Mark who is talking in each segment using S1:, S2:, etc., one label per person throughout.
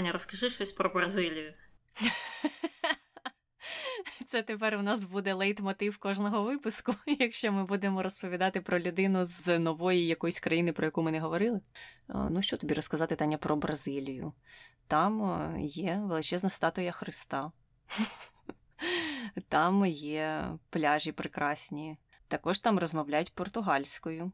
S1: Аня, розкажи щось про Бразилію.
S2: Це тепер у нас буде лейтмотив кожного випуску, якщо ми будемо розповідати про людину з нової якоїсь країни, про яку ми не говорили. Ну, що тобі розказати, Таня, про Бразилію? Там є величезна статуя Христа, там є пляжі прекрасні, також там розмовляють португальською.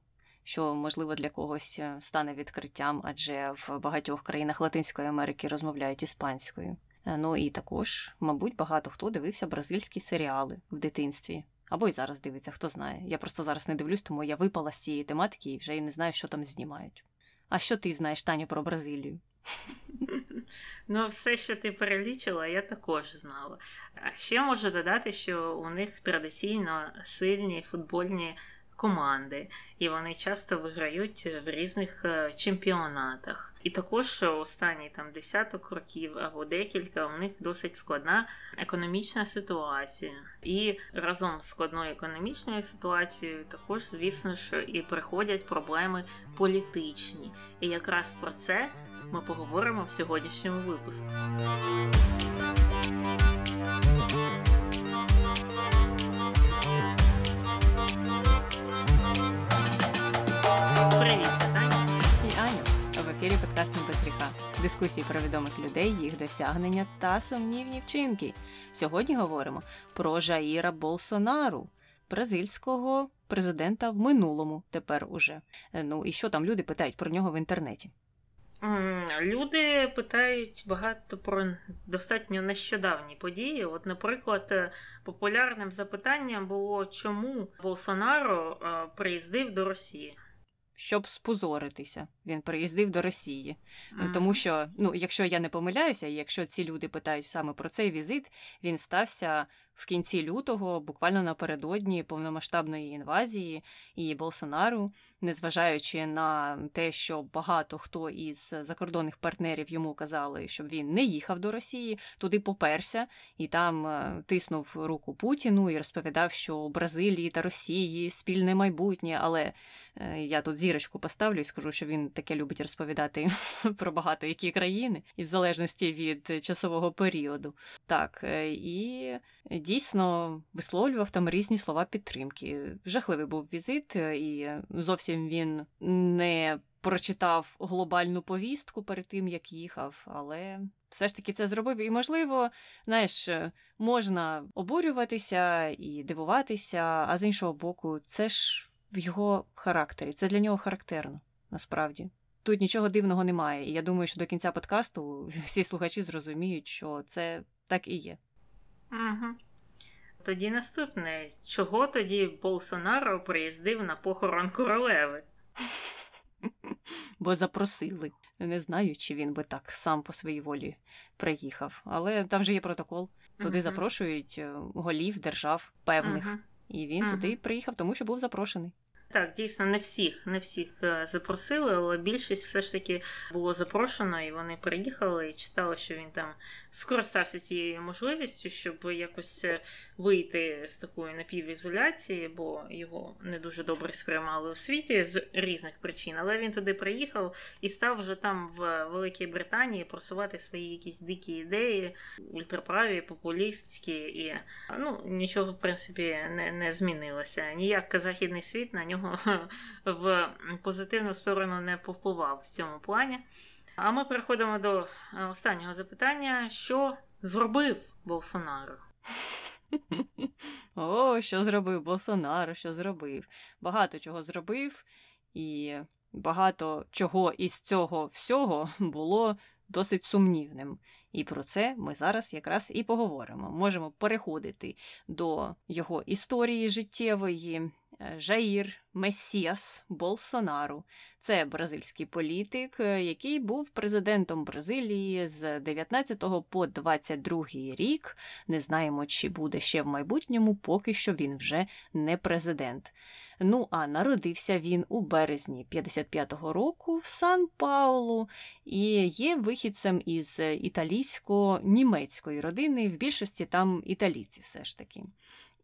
S2: Що, можливо, для когось е, стане відкриттям, адже в багатьох країнах Латинської Америки розмовляють іспанською. Е, ну і також, мабуть, багато хто дивився бразильські серіали в дитинстві. Або й зараз дивиться, хто знає. Я просто зараз не дивлюсь, тому я випала з цієї тематики і вже й не знаю, що там знімають. А що ти знаєш, Таня, про Бразилію?
S1: Ну, все, що ти перелічила, я також знала. А ще можу додати, що у них традиційно сильні футбольні команди, і вони часто виграють в різних е, чемпіонатах. І також останні там десяток років або декілька у них досить складна економічна ситуація. І разом з складною економічною ситуацією також, звісно ж, і приходять проблеми політичні. І якраз про це ми поговоримо в сьогоднішньому випуску.
S2: Ефірі подкаст «Не без гріха. Дискусії про відомих людей, їх досягнення та сумнівні вчинки. Сьогодні говоримо про Жаїра Болсонару, бразильського президента в минулому тепер уже. Ну і що там люди питають про нього в інтернеті?
S1: Люди питають багато про достатньо нещодавні події. От, наприклад, е, популярним запитанням було, чому Болсонаро е, приїздив до Росії.
S2: Щоб спозоритися, він приїздив до Росії. Mm-hmm. Тому що, ну, якщо я не помиляюся, якщо ці люди питають саме про цей візит, він стався в кінці лютого, буквально напередодні повномасштабної інвазії і Болсонару незважаючи на те, що багато хто із закордонних партнерів йому казали, щоб він не їхав до Росії, туди поперся і там е, тиснув руку Путіну і розповідав, що Бразилії та Росії спільне майбутнє. Але е, я тут зірочку поставлю і скажу, що він таке любить розповідати про багато які країни, і в залежності від часового періоду. Так е, і дійсно висловлював там різні слова підтримки. Жахливий був візит, і зовсім зовсім він не прочитав глобальну повістку перед тим, як їхав, але все ж таки це зробив. І, можливо, знаєш, можна обурюватися і дивуватися, а з іншого боку, це ж в його характері, це для нього характерно, насправді. Тут нічого дивного немає, і я думаю, що до кінця подкасту всі слухачі зрозуміють, що це так і є.
S1: Угу. Тоді наступне. Чого тоді Болсонаро приїздив на похорон королеви?
S2: Бо запросили. Не знаю, чи він би так сам по своїй волі приїхав. Але там же є протокол. Туди uh-huh. запрошують е, голів держав певних. Uh-huh. І він uh-huh. туди приїхав, тому що був запрошений.
S1: Так, дійсно, не всіх, не всіх е, запросили, але більшість все ж таки було запрошено, і вони приїхали і читали, що він там скористався цією можливістю, щоб якось е, вийти з такої напівізоляції, бо його не дуже добре сприймали у світі з різних причин. Але він туди приїхав і став вже там в Великій Британії просувати свої якісь дикі ідеї, ультраправі, популістські, і ну нічого в принципі не, не змінилося. Ніяк західний світ на нього в позитивну сторону не повпливав в цьому плані. А ми переходимо до е, останнього запитання: що зробив Болсонаро?
S2: О, що зробив Болсонаро, що зробив? Багато чого зробив, і багато чого із цього всього було досить сумнівним. І про це ми зараз якраз і поговоримо. Можемо переходити до його історії життєвої, Жаїр Месіас Болсонару. Це бразильський політик, е, який був президентом Бразилії з 19 по 22 рік. Не знаємо, чи буде ще в майбутньому, поки що він вже не президент. Ну а народився він у березні 55-го року в Сан Паулу і є вихідцем із італійсько-німецької родини. В більшості там італійці все ж таки.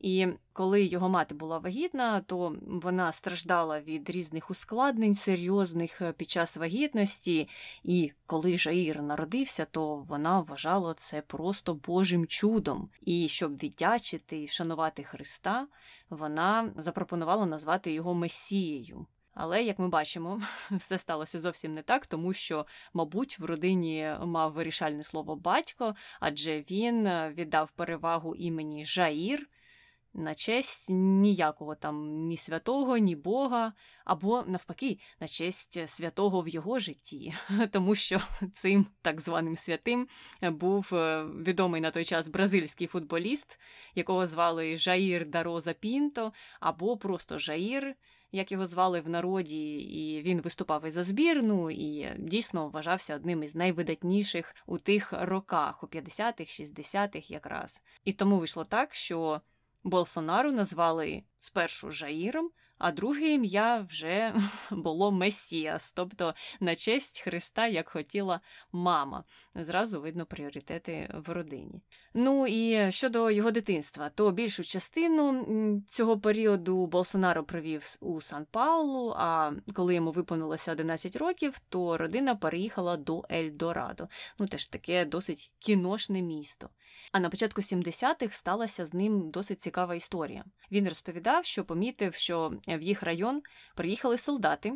S2: І коли його мати була вагітна, то вона страждала від різних ускладнень серйозних е, під час вагітності. І коли Жаїр народився, то вона вважала це просто Божим чудом. І щоб віддячити і вшанувати Христа, вона запропонувала назвати його Месією. Але, як ми бачимо, все сталося зовсім не так, тому що, мабуть, в родині мав вирішальне слово батько, адже він е, віддав перевагу імені Жаїр на честь ніякого там ні святого, ні Бога, або навпаки, на честь святого в його житті, тому що цим так званим святим був е, відомий на той час бразильський футболіст, якого звали Жаїр Дароза Пінто, або просто Жаїр як його звали в народі, і він виступав і за збірну, і дійсно вважався одним із найвидатніших у тих роках, у 50-х, 60-х якраз. І тому вийшло так, що Болсонару назвали спершу Жаїром, а друге ім'я вже було Месіас, тобто на честь Христа, як хотіла мама. Зразу видно пріоритети в родині. Ну і щодо його дитинства, то більшу частину цього періоду Болсонаро провів у Сан Паулу. А коли йому виповнилося 11 років, то родина переїхала до Ельдорадо. Ну теж таке досить кіношне місто. А на початку 70-х сталася з ним досить цікава історія. Він розповідав, що помітив, що в їх район приїхали солдати,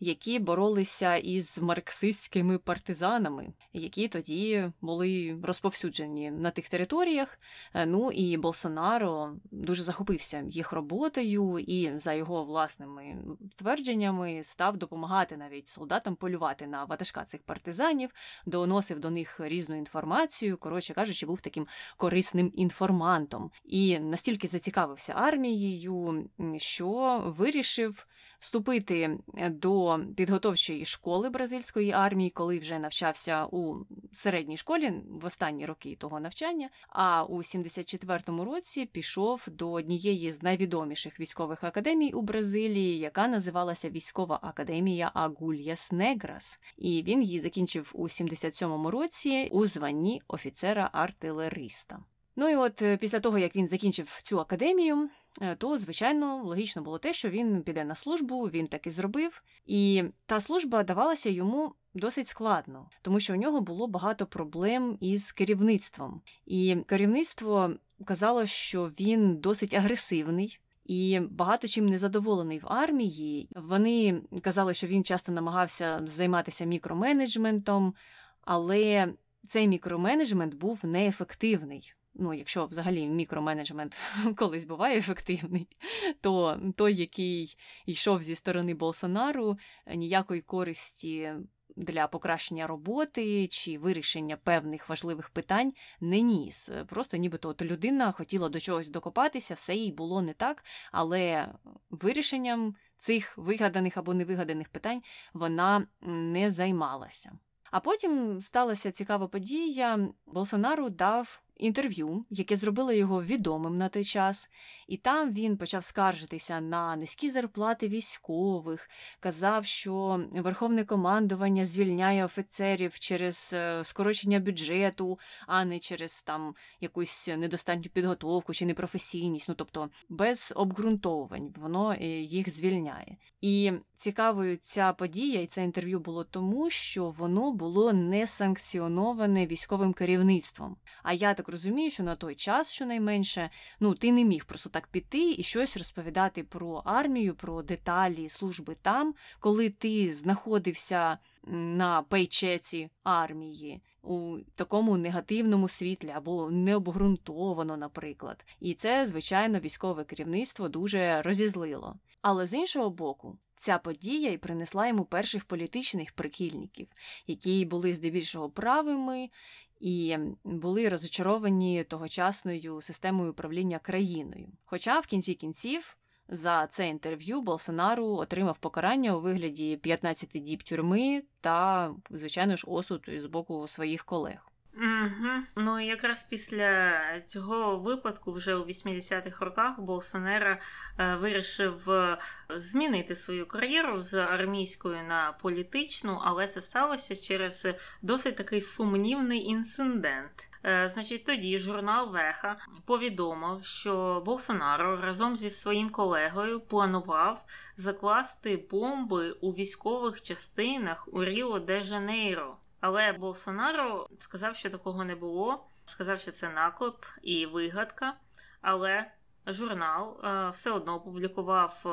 S2: які боролися із марксистськими партизанами, які тоді були розповсюджені на тих територіях. Е, ну і Болсонаро дуже захопився їх роботою і, за його власними твердженнями, став допомагати навіть солдатам полювати на ватажка цих партизанів, доносив до них різну інформацію. Коротше кажучи, був таким корисним інформантом і настільки зацікавився армією, що вирішив вступити е, до підготовчої школи бразильської армії, коли вже навчався у середній школі в останні роки того навчання. А у 74-му році пішов до однієї з найвідоміших військових академій у Бразилії, яка називалася Військова академія Агульяс Неграс. І він її закінчив у 77-му році у званні офіцера-артилериста. Ну і от е, після того, як він закінчив цю академію, е, то, звичайно, логічно було те, що він піде на службу, він так і зробив. І та служба давалася йому досить складно, тому що у нього було багато проблем із керівництвом. І керівництво казало, що він досить агресивний. І багато чим незадоволений в армії. Вони казали, що він часто намагався займатися мікроменеджментом, але цей мікроменеджмент був неефективний ну, якщо взагалі мікроменеджмент колись буває ефективний, то той, який йшов зі сторони Болсонару, ніякої користі. Для покращення роботи чи вирішення певних важливих питань не ніс. Просто нібито от людина хотіла до чогось докопатися, все їй було не так, але вирішенням цих вигаданих або невигаданих питань вона не займалася. А потім сталася цікава подія. Болсонару дав інтерв'ю, яке зробило його відомим на той час, і там він почав скаржитися на низькі зарплати військових, казав, що верховне командування звільняє офіцерів через е, скорочення бюджету, а не через там якусь недостатню підготовку чи непрофесійність. Ну тобто без обґрунтовувань воно е, їх звільняє. І цікавою ця подія і це інтерв'ю було тому, що воно було не санкціоноване військовим керівництвом. А я так розумію, що на той час, щонайменше, ну ти не міг просто так піти і щось розповідати про армію, про деталі служби там, коли ти знаходився на пейчеці армії. У такому негативному світлі або необґрунтовано, наприклад, і це, звичайно, військове керівництво дуже розізлило. Але з іншого боку, ця подія й принесла йому перших політичних прихильників, які були здебільшого правими і були розочаровані тогочасною системою управління країною. Хоча в кінці кінців. За це інтерв'ю Болсонару отримав покарання у вигляді 15 діб тюрми та, звичайно ж, осуд з боку своїх колег.
S1: Угу. Ну і якраз після цього випадку, вже у 80-х роках, Болсонера е, вирішив е, змінити свою кар'єру з армійської на політичну, але це сталося через досить такий сумнівний інцидент. Е, значить, тоді журнал Веха повідомив, що Болсонаро разом зі своїм колегою планував закласти бомби у військових частинах у Ріо де Жанейро. Але Болсонаро сказав, що такого не було. Сказав, що це наклеп і вигадка. Але журнал е, все одно опублікував е,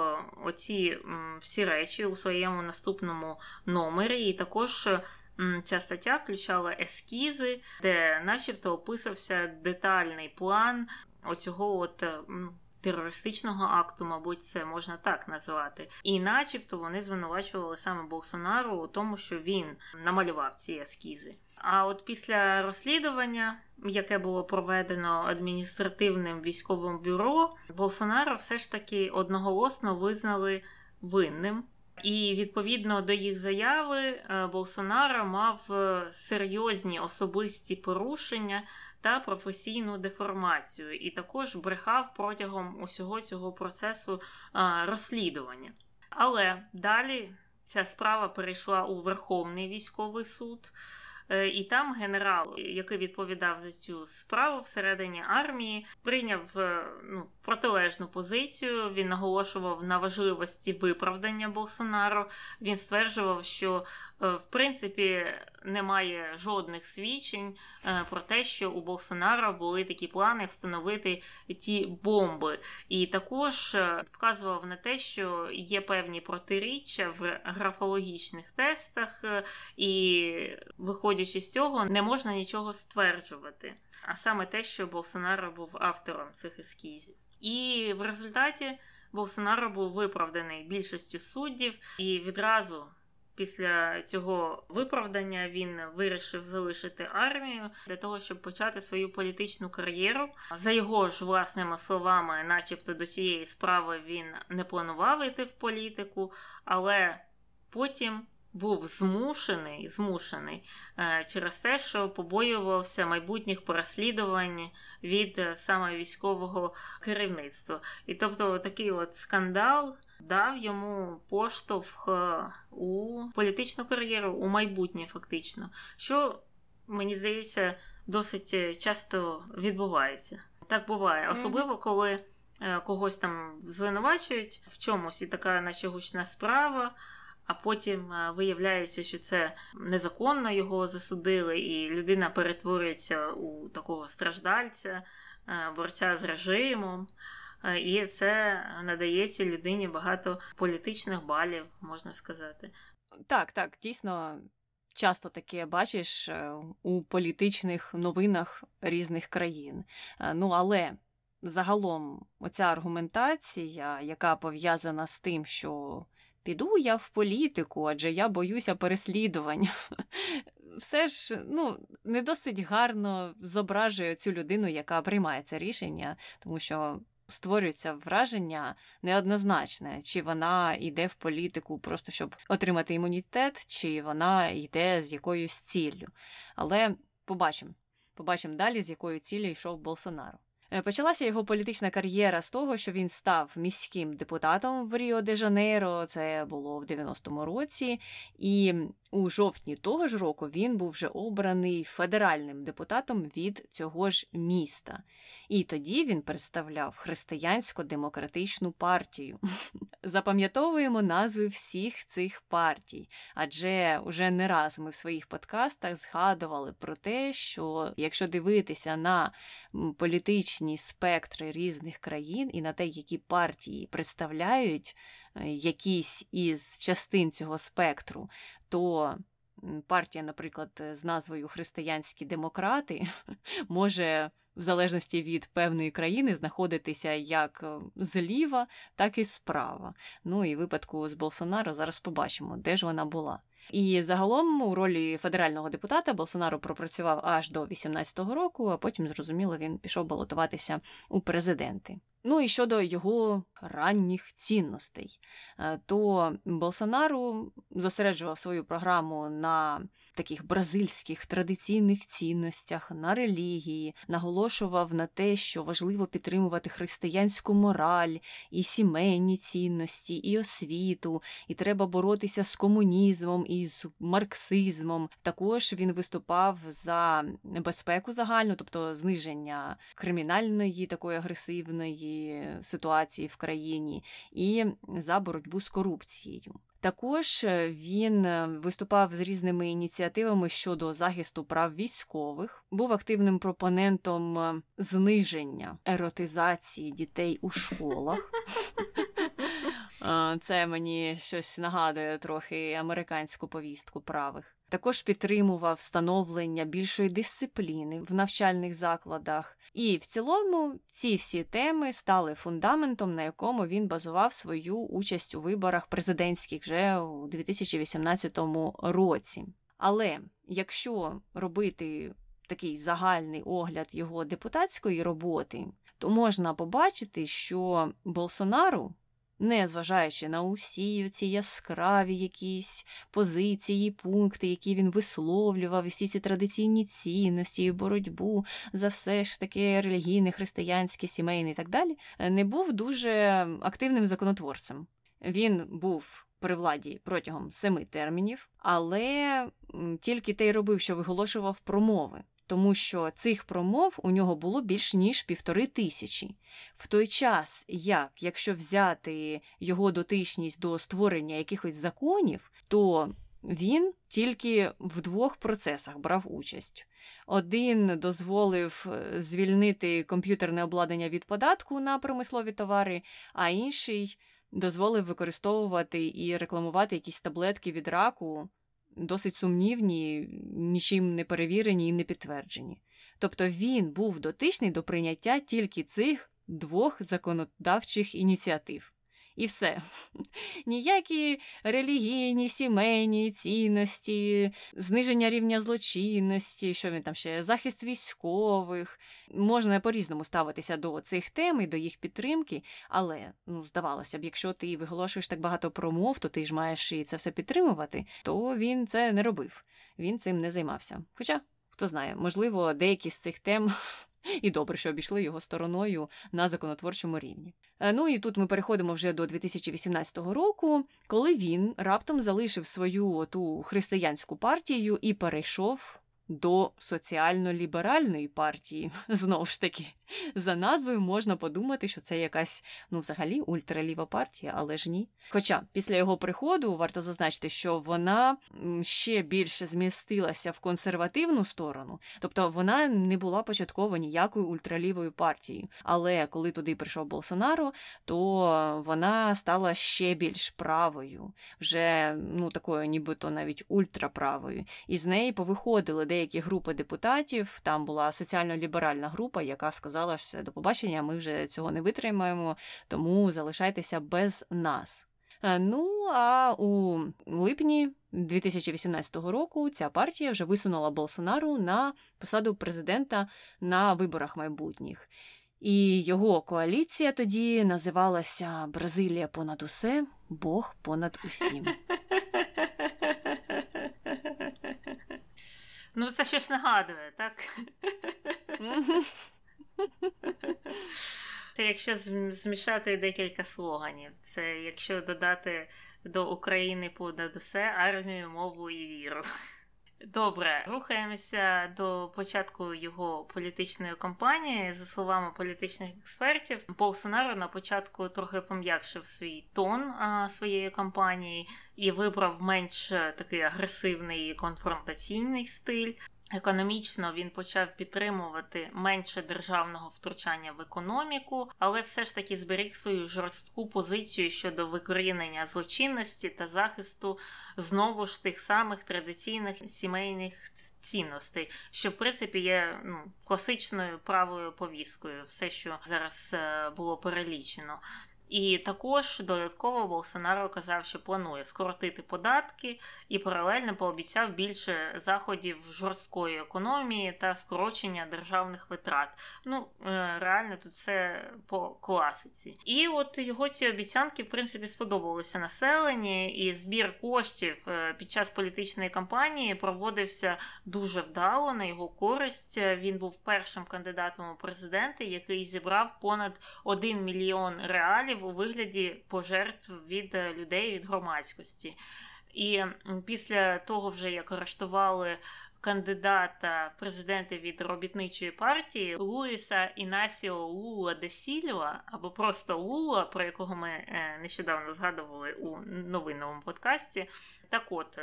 S1: оці всі речі у своєму наступному номері, і також. Е, ця стаття включала ескізи, де, начебто, описався детальний план оцього от терористичного акту, мабуть, це можна так назвати. І, начебто, вони звинувачували саме Болсонару у тому, що він намалював ці ескізи. А от після розслідування, яке було проведено адміністративним військовим бюро, Болсонаро все ж таки одноголосно визнали винним. І відповідно до їх заяви, е, Болсонаро мав е, серйозні особисті порушення та професійну деформацію, і також брехав протягом усього цього процесу а, розслідування. Але далі ця справа перейшла у Верховний військовий суд. Е, і там генерал, який відповідав за цю справу всередині армії, прийняв е, ну, протилежну позицію. Він наголошував на важливості виправдання Болсонаро. Він стверджував, що Е, в принципі немає жодних свідчень е, про те, що у Болсонаро були такі плани встановити ті бомби, і також е, вказував на те, що є певні протиріччя в графологічних тестах, і, виходячи з цього, не можна нічого стверджувати. А саме те, що Болсонаро був автором цих ескізів. І в результаті Болсонаро був виправданий більшістю суддів і відразу. Після цього виправдання він вирішив залишити армію для того, щоб почати свою політичну кар'єру. За його ж власними словами, начебто до цієї справи він не планував йти в політику, але потім був змушений змушений е, через те, що побоювався майбутніх переслідувань від е, саме військового керівництва. І тобто такий от скандал дав йому поштовх е, у політичну кар'єру, у майбутнє, фактично, що мені здається досить часто відбувається. Так буває, особливо коли е, когось там звинувачують в чомусь і така, наче гучна справа. А потім е, виявляється, що це незаконно його засудили, і людина перетворюється у такого страждальця, борця з режимом. І це надається людині багато політичних балів, можна сказати.
S2: Так, так, дійсно. Часто таке бачиш е, у політичних новинах різних країн. Е, ну але загалом оця аргументація, яка пов'язана з тим, що піду я в політику, адже я боюся переслідувань, все ж ну, не досить гарно зображує цю людину, яка приймає це рішення, тому що створюється враження неоднозначне, чи вона йде в політику просто щоб отримати імунітет, чи вона йде з якоюсь ціллю. Але побачимо. Побачимо далі, з якою ціллю йшов Болсонаро. Е, почалася його політична кар'єра з того, що він став міським депутатом в Ріо де Жанейро, це було в 90-му році, і у жовтні того ж року він був вже обраний федеральним депутатом від цього ж міста. І тоді він представляв християнсько-демократичну партію. Запам'ятовуємо назви всіх цих партій, адже уже не раз ми в своїх подкастах згадували про те, що якщо дивитися на політичні спектри різних країн і на те, які партії представляють е, якісь із частин цього спектру, то партія, наприклад, з назвою Християнські демократи може. В залежності від певної країни знаходитися як е, зліва, так і справа. Ну і випадку з Болсонаро зараз побачимо, де ж вона була. І загалом у ролі федерального депутата Болсонаро пропрацював аж до 18-го року, а потім, зрозуміло, він пішов балотуватися у президенти. Ну і щодо його ранніх цінностей, е, то Болсонару зосереджував свою програму на таких бразильських традиційних цінностях, на релігії, наголошував на те, що важливо підтримувати християнську мораль і сімейні цінності, і освіту, і треба боротися з комунізмом і з марксизмом. Також він виступав за безпеку загальну, тобто зниження кримінальної такої агресивної ситуації в країні, і за боротьбу з корупцією. Також е, він е, виступав з різними ініціативами щодо захисту прав військових, був активним пропонентом е, зниження еротизації дітей у школах. Це мені щось нагадує трохи американську повістку правих. Також підтримував встановлення більшої дисципліни в навчальних закладах, і в цілому ці всі теми стали фундаментом, на якому він базував свою участь у виборах президентських вже у 2018 році. Але якщо робити такий загальний огляд його депутатської роботи, то можна побачити, що Болсонару не зважаючи на усі ці яскраві якісь позиції, пункти, які він висловлював, всі ці традиційні цінності і боротьбу за все ж таке релігійне, християнське, сімейне і так далі, не був дуже активним законотворцем. Він був при владі протягом семи термінів, але тільки те й робив, що виголошував промови тому що цих промов у нього було більш ніж півтори тисячі. В той час, як якщо взяти його дотичність до створення якихось законів, то він тільки в двох процесах брав участь. Один дозволив е, звільнити комп'ютерне обладнання від податку на промислові товари, а інший дозволив використовувати і рекламувати якісь таблетки від раку досить сумнівні, нічим не перевірені і не підтверджені. Тобто він був дотичний до прийняття тільки цих двох законодавчих ініціатив. І все. Ніякі релігійні, сімейні цінності, зниження рівня злочинності, що він там ще, захист військових. Можна по-різному ставитися до цих тем і до їх підтримки, але ну, здавалося б, якщо ти виголошуєш так багато промов, то ти ж маєш і це все підтримувати, то він це не робив, він цим не займався. Хоча, хто знає, можливо, деякі з цих тем і добре, що обійшли його стороною на законотворчому рівні. Е, ну і тут ми переходимо вже до 2018 року, коли він раптом залишив свою ту християнську партію і перейшов до соціально-ліберальної партії. Знову ж таки, за назвою можна подумати, що це якась, ну, взагалі, ультраліва партія, але ж ні. Хоча після його приходу варто зазначити, що вона ще більше змістилася в консервативну сторону, тобто вона не була початково ніякою ультралівою партією. Але коли туди прийшов Болсонаро, то вона стала ще більш правою, вже ну такою, нібито навіть ультраправою. І з неї повиходили деякі групи депутатів. Там була соціально-ліберальна група, яка сказала, що до побачення, ми вже цього не витримаємо, тому залишайтеся без нас. Е, ну а у липні 2018 року ця партія вже висунула Болсонару на посаду президента на виборах майбутніх. І його коаліція тоді називалася Бразилія понад усе, Бог понад усім.
S1: Ну, це щось нагадує, так? Це якщо змішати декілька слоганів, це якщо додати до України понад усе армію, мову і віру. Добре, рухаємося до початку його політичної кампанії. За словами політичних експертів, Болсонаро на початку трохи пом'якшив свій тон а, своєї кампанії і вибрав менш такий агресивний конфронтаційний стиль. Економічно він почав підтримувати менше державного втручання в економіку, але все ж таки зберіг свою жорстку позицію щодо викорінення злочинності та захисту знову ж тих самих традиційних сімейних цінностей, що в принципі є ну, класичною правою повісткою, все, що зараз е, було перелічено. І також додатково Болсонаро казав, що планує скоротити податки і паралельно пообіцяв більше заходів жорсткої економії та скорочення державних витрат. Ну е, реально тут все по класиці. І от його ці обіцянки в принципі сподобалися населенні, і збір коштів е, під час політичної кампанії проводився дуже вдало на його користь. Він був першим кандидатом у президенти, який зібрав понад 1 мільйон реалів у вигляді пожертв від е, людей від громадськості. І після того, вже як арештували кандидата в президенти від робітничої партії Луїса Інасіо Лула де або просто Лула, про якого ми е, нещодавно згадували у новинному подкасті. Так от,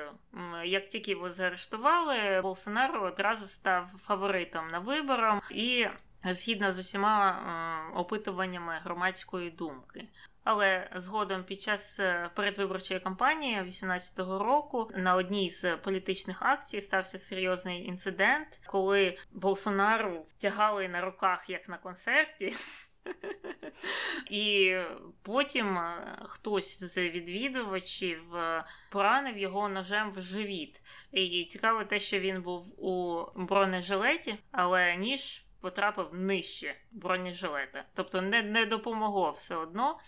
S1: як тільки його заарештували, Болсонаро одразу став фаворитом на виборам і. Згідно з усіма опитуваннями громадської думки, але згодом під час е, передвиборчої кампанії 2018 року на одній з політичних акцій стався серйозний інцидент, коли Болсонару тягали на руках як на концерті. І потім е, хтось з відвідувачів е, поранив його ножем в живіт. І цікаво те, що він був у бронежилеті, але ніж потрапив нижче бронежилета. Тобто не, не допомогло все одно.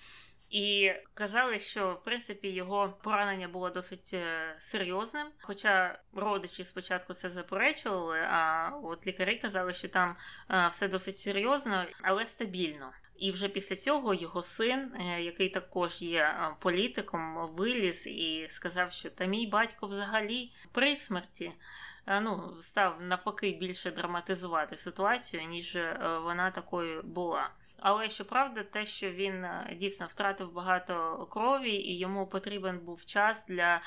S1: І казали, що в принципі його поранення було досить е, серйозним. Хоча родичі спочатку це заперечували, а от лікарі казали, що там е, все досить серйозно, але стабільно. І вже після цього його син, е, який також є політиком, виліз і сказав, що та мій батько взагалі при смерті. Ну, став навпаки більше драматизувати ситуацію, ніж вона такою була. Але щоправда, те, що він е, дійсно втратив багато крові, і йому потрібен був час для е,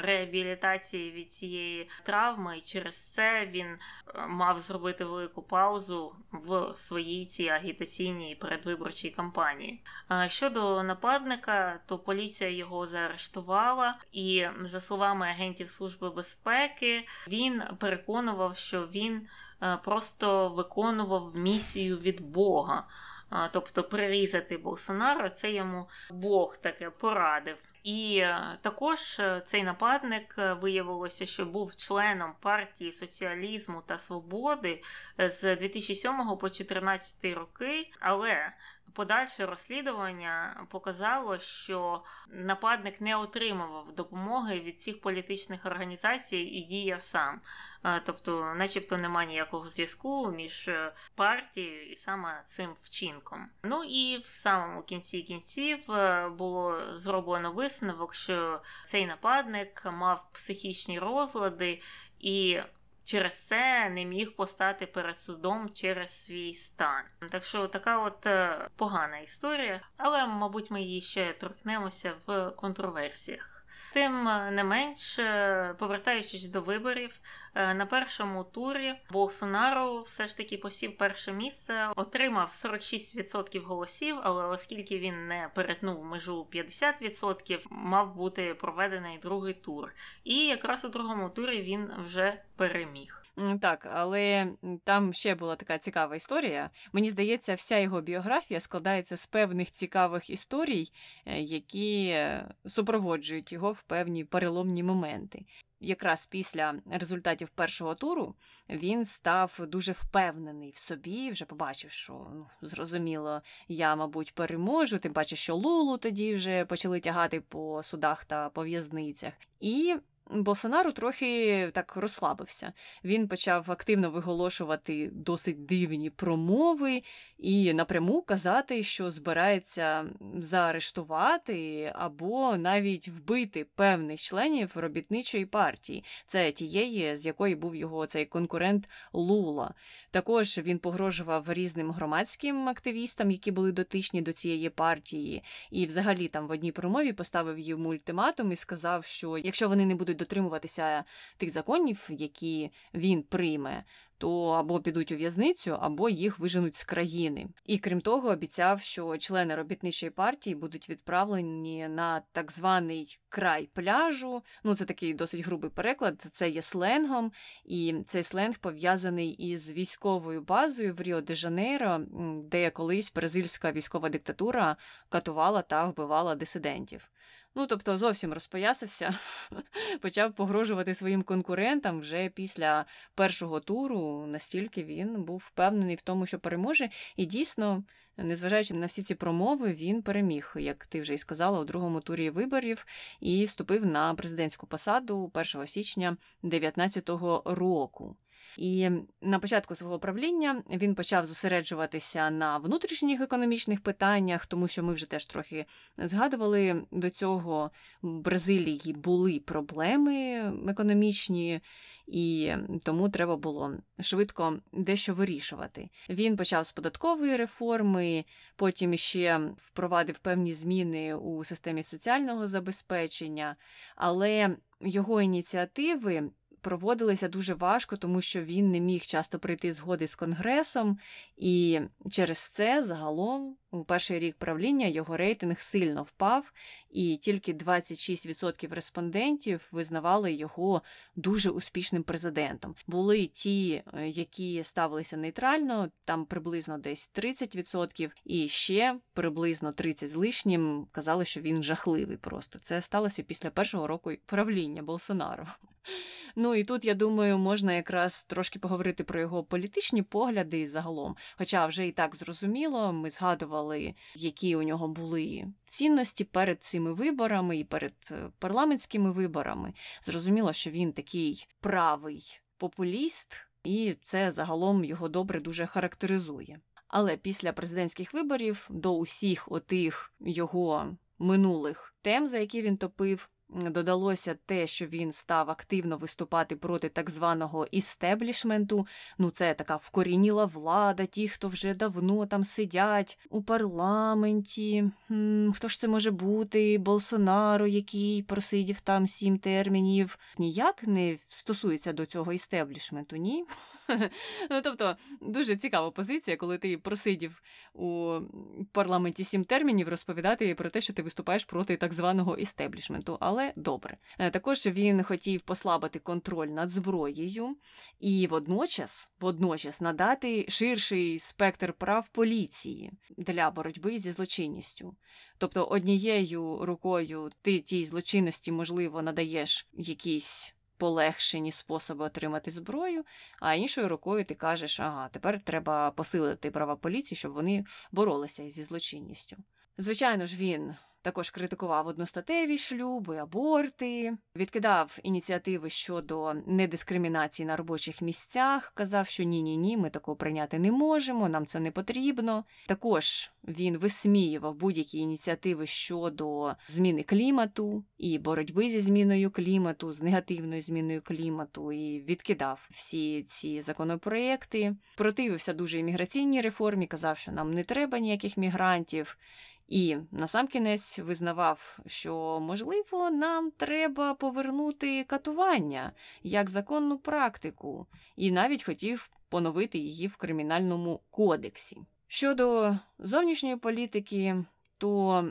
S1: реабілітації від цієї травми, і через це він е, мав зробити велику паузу в своїй цій агітаційній передвиборчій кампанії. Щодо нападника, то поліція його заарештувала, і за словами агентів Служби безпеки, він переконував, що він просто виконував місію від Бога тобто прирізати Болсонаро, це йому Бог таке порадив. І е, також е, цей нападник е, виявилося, що був членом партії соціалізму та свободи з 2007 по 2014 роки, але Подальше розслідування показало, що нападник не отримував допомоги від цих політичних організацій і діяв сам. Тобто, начебто, немає ніякого зв'язку між партією і саме цим вчинком. Ну і в самому кінці кінців е, було зроблено висновок, що цей нападник мав психічні розлади і через це не міг постати перед судом через свій стан. Так що така от е, погана історія, але, мабуть, ми її ще торкнемося в контроверсіях. Тим е, не менш, повертаючись до виборів, е, на першому турі Болсонару все ж таки посів перше місце, отримав 46% голосів, але оскільки він не перетнув межу 50%, мав бути проведений другий тур. І якраз у другому турі він вже переміг.
S2: Так, але там ще була така цікава історія. Мені здається, вся його біографія складається з певних цікавих історій, е, які е, супроводжують його в певні переломні моменти. Якраз після результатів першого туру він став дуже впевнений в собі, вже побачив, що ну, зрозуміло, я, мабуть, переможу, тим паче, що Лулу тоді вже почали тягати по судах та по в'язницях. І Болсонару трохи так розслабився. Він почав активно виголошувати досить дивні промови і напряму казати, що збирається заарештувати або навіть вбити певних членів робітничої партії, це тієї, з якої був його цей конкурент Лула. Також він погрожував різним громадським активістам, які були дотичні до цієї партії, і взагалі там в одній промові поставив їм ультиматум і сказав, що якщо вони не будуть дотримуватися тих законів, які він прийме, то або підуть у в'язницю, або їх виженуть з країни. І крім того, обіцяв, що члени робітничої партії будуть відправлені на так званий край пляжу. Ну, це такий досить грубий переклад. Це є сленгом, і цей сленг пов'язаний із військовою базою в Ріо де Жанейро, де колись бразильська військова диктатура катувала та вбивала дисидентів. Ну, тобто, зовсім розпоясався, почав погрожувати своїм конкурентам вже після першого туру, настільки він був впевнений в тому, що переможе, і дійсно. Незважаючи на всі ці промови, він переміг, як ти вже і сказала, у другому турі виборів і вступив на президентську посаду 1 січня 2019 року. І на початку свого правління він почав зосереджуватися на внутрішніх економічних питаннях, тому що ми вже теж трохи згадували до цього в Бразилії були проблеми економічні, і тому треба було швидко дещо вирішувати. Він почав з податкової реформи, потім ще впровадив певні зміни у системі соціального забезпечення, але його ініціативи проводилися дуже важко, тому що він не міг часто прийти згоди з конгресом, і через це загалом у перший рік правління його рейтинг сильно впав, і тільки 26% респондентів визнавали його дуже успішним президентом. Були ті, е, які ставилися нейтрально, там приблизно десь 30%, і ще приблизно 30 з лишнім казали, що він жахливий. Просто це сталося після першого року правління Болсонаро. Ну і тут, я думаю, можна якраз трошки поговорити про його політичні погляди загалом. Хоча вже і так зрозуміло, ми згадували, які у нього були цінності перед цими виборами і перед е, парламентськими виборами. Зрозуміло, що він такий правий популіст, і це загалом його добре дуже характеризує. Але після президентських виборів до усіх отих його минулих тем, за які він топив, Додалося те, що він став активно виступати проти так званого істеблішменту. Ну, це така вкорініла влада, ті, хто вже давно там сидять у парламенті. Хто ж це може бути? Болсонаро, який просидів там сім термінів. Ніяк не стосується до цього істеблішменту, ні? Ну, Тобто дуже цікава позиція, коли ти просидів у парламенті сім термінів розповідати про те, що ти виступаєш проти так званого істеблішменту. Але добре. Е, також він хотів послабити контроль над зброєю і водночас, водночас надати ширший спектр прав поліції для боротьби зі злочинністю. Тобто однією рукою ти тій злочинності, можливо, надаєш якісь полегшені способи отримати зброю, а іншою рукою ти кажеш, ага, тепер треба посилити права поліції, щоб вони боролися зі злочинністю. Звичайно ж, він також критикував одностатеві шлюби, аборти, відкидав ініціативи щодо недискримінації на робочих місцях, казав, що ні-ні ні, ми такого прийняти не можемо, нам це не потрібно. Також він висміював будь-які ініціативи щодо зміни клімату і боротьби зі зміною клімату, з негативною зміною клімату, і відкидав всі ці законопроекти. Противився дуже імміграційній реформі, казав, що нам не треба ніяких мігрантів. І насамкінець визнавав, що, можливо, нам треба повернути катування як законну практику, і навіть хотів поновити її в кримінальному кодексі. Щодо зовнішньої політики, то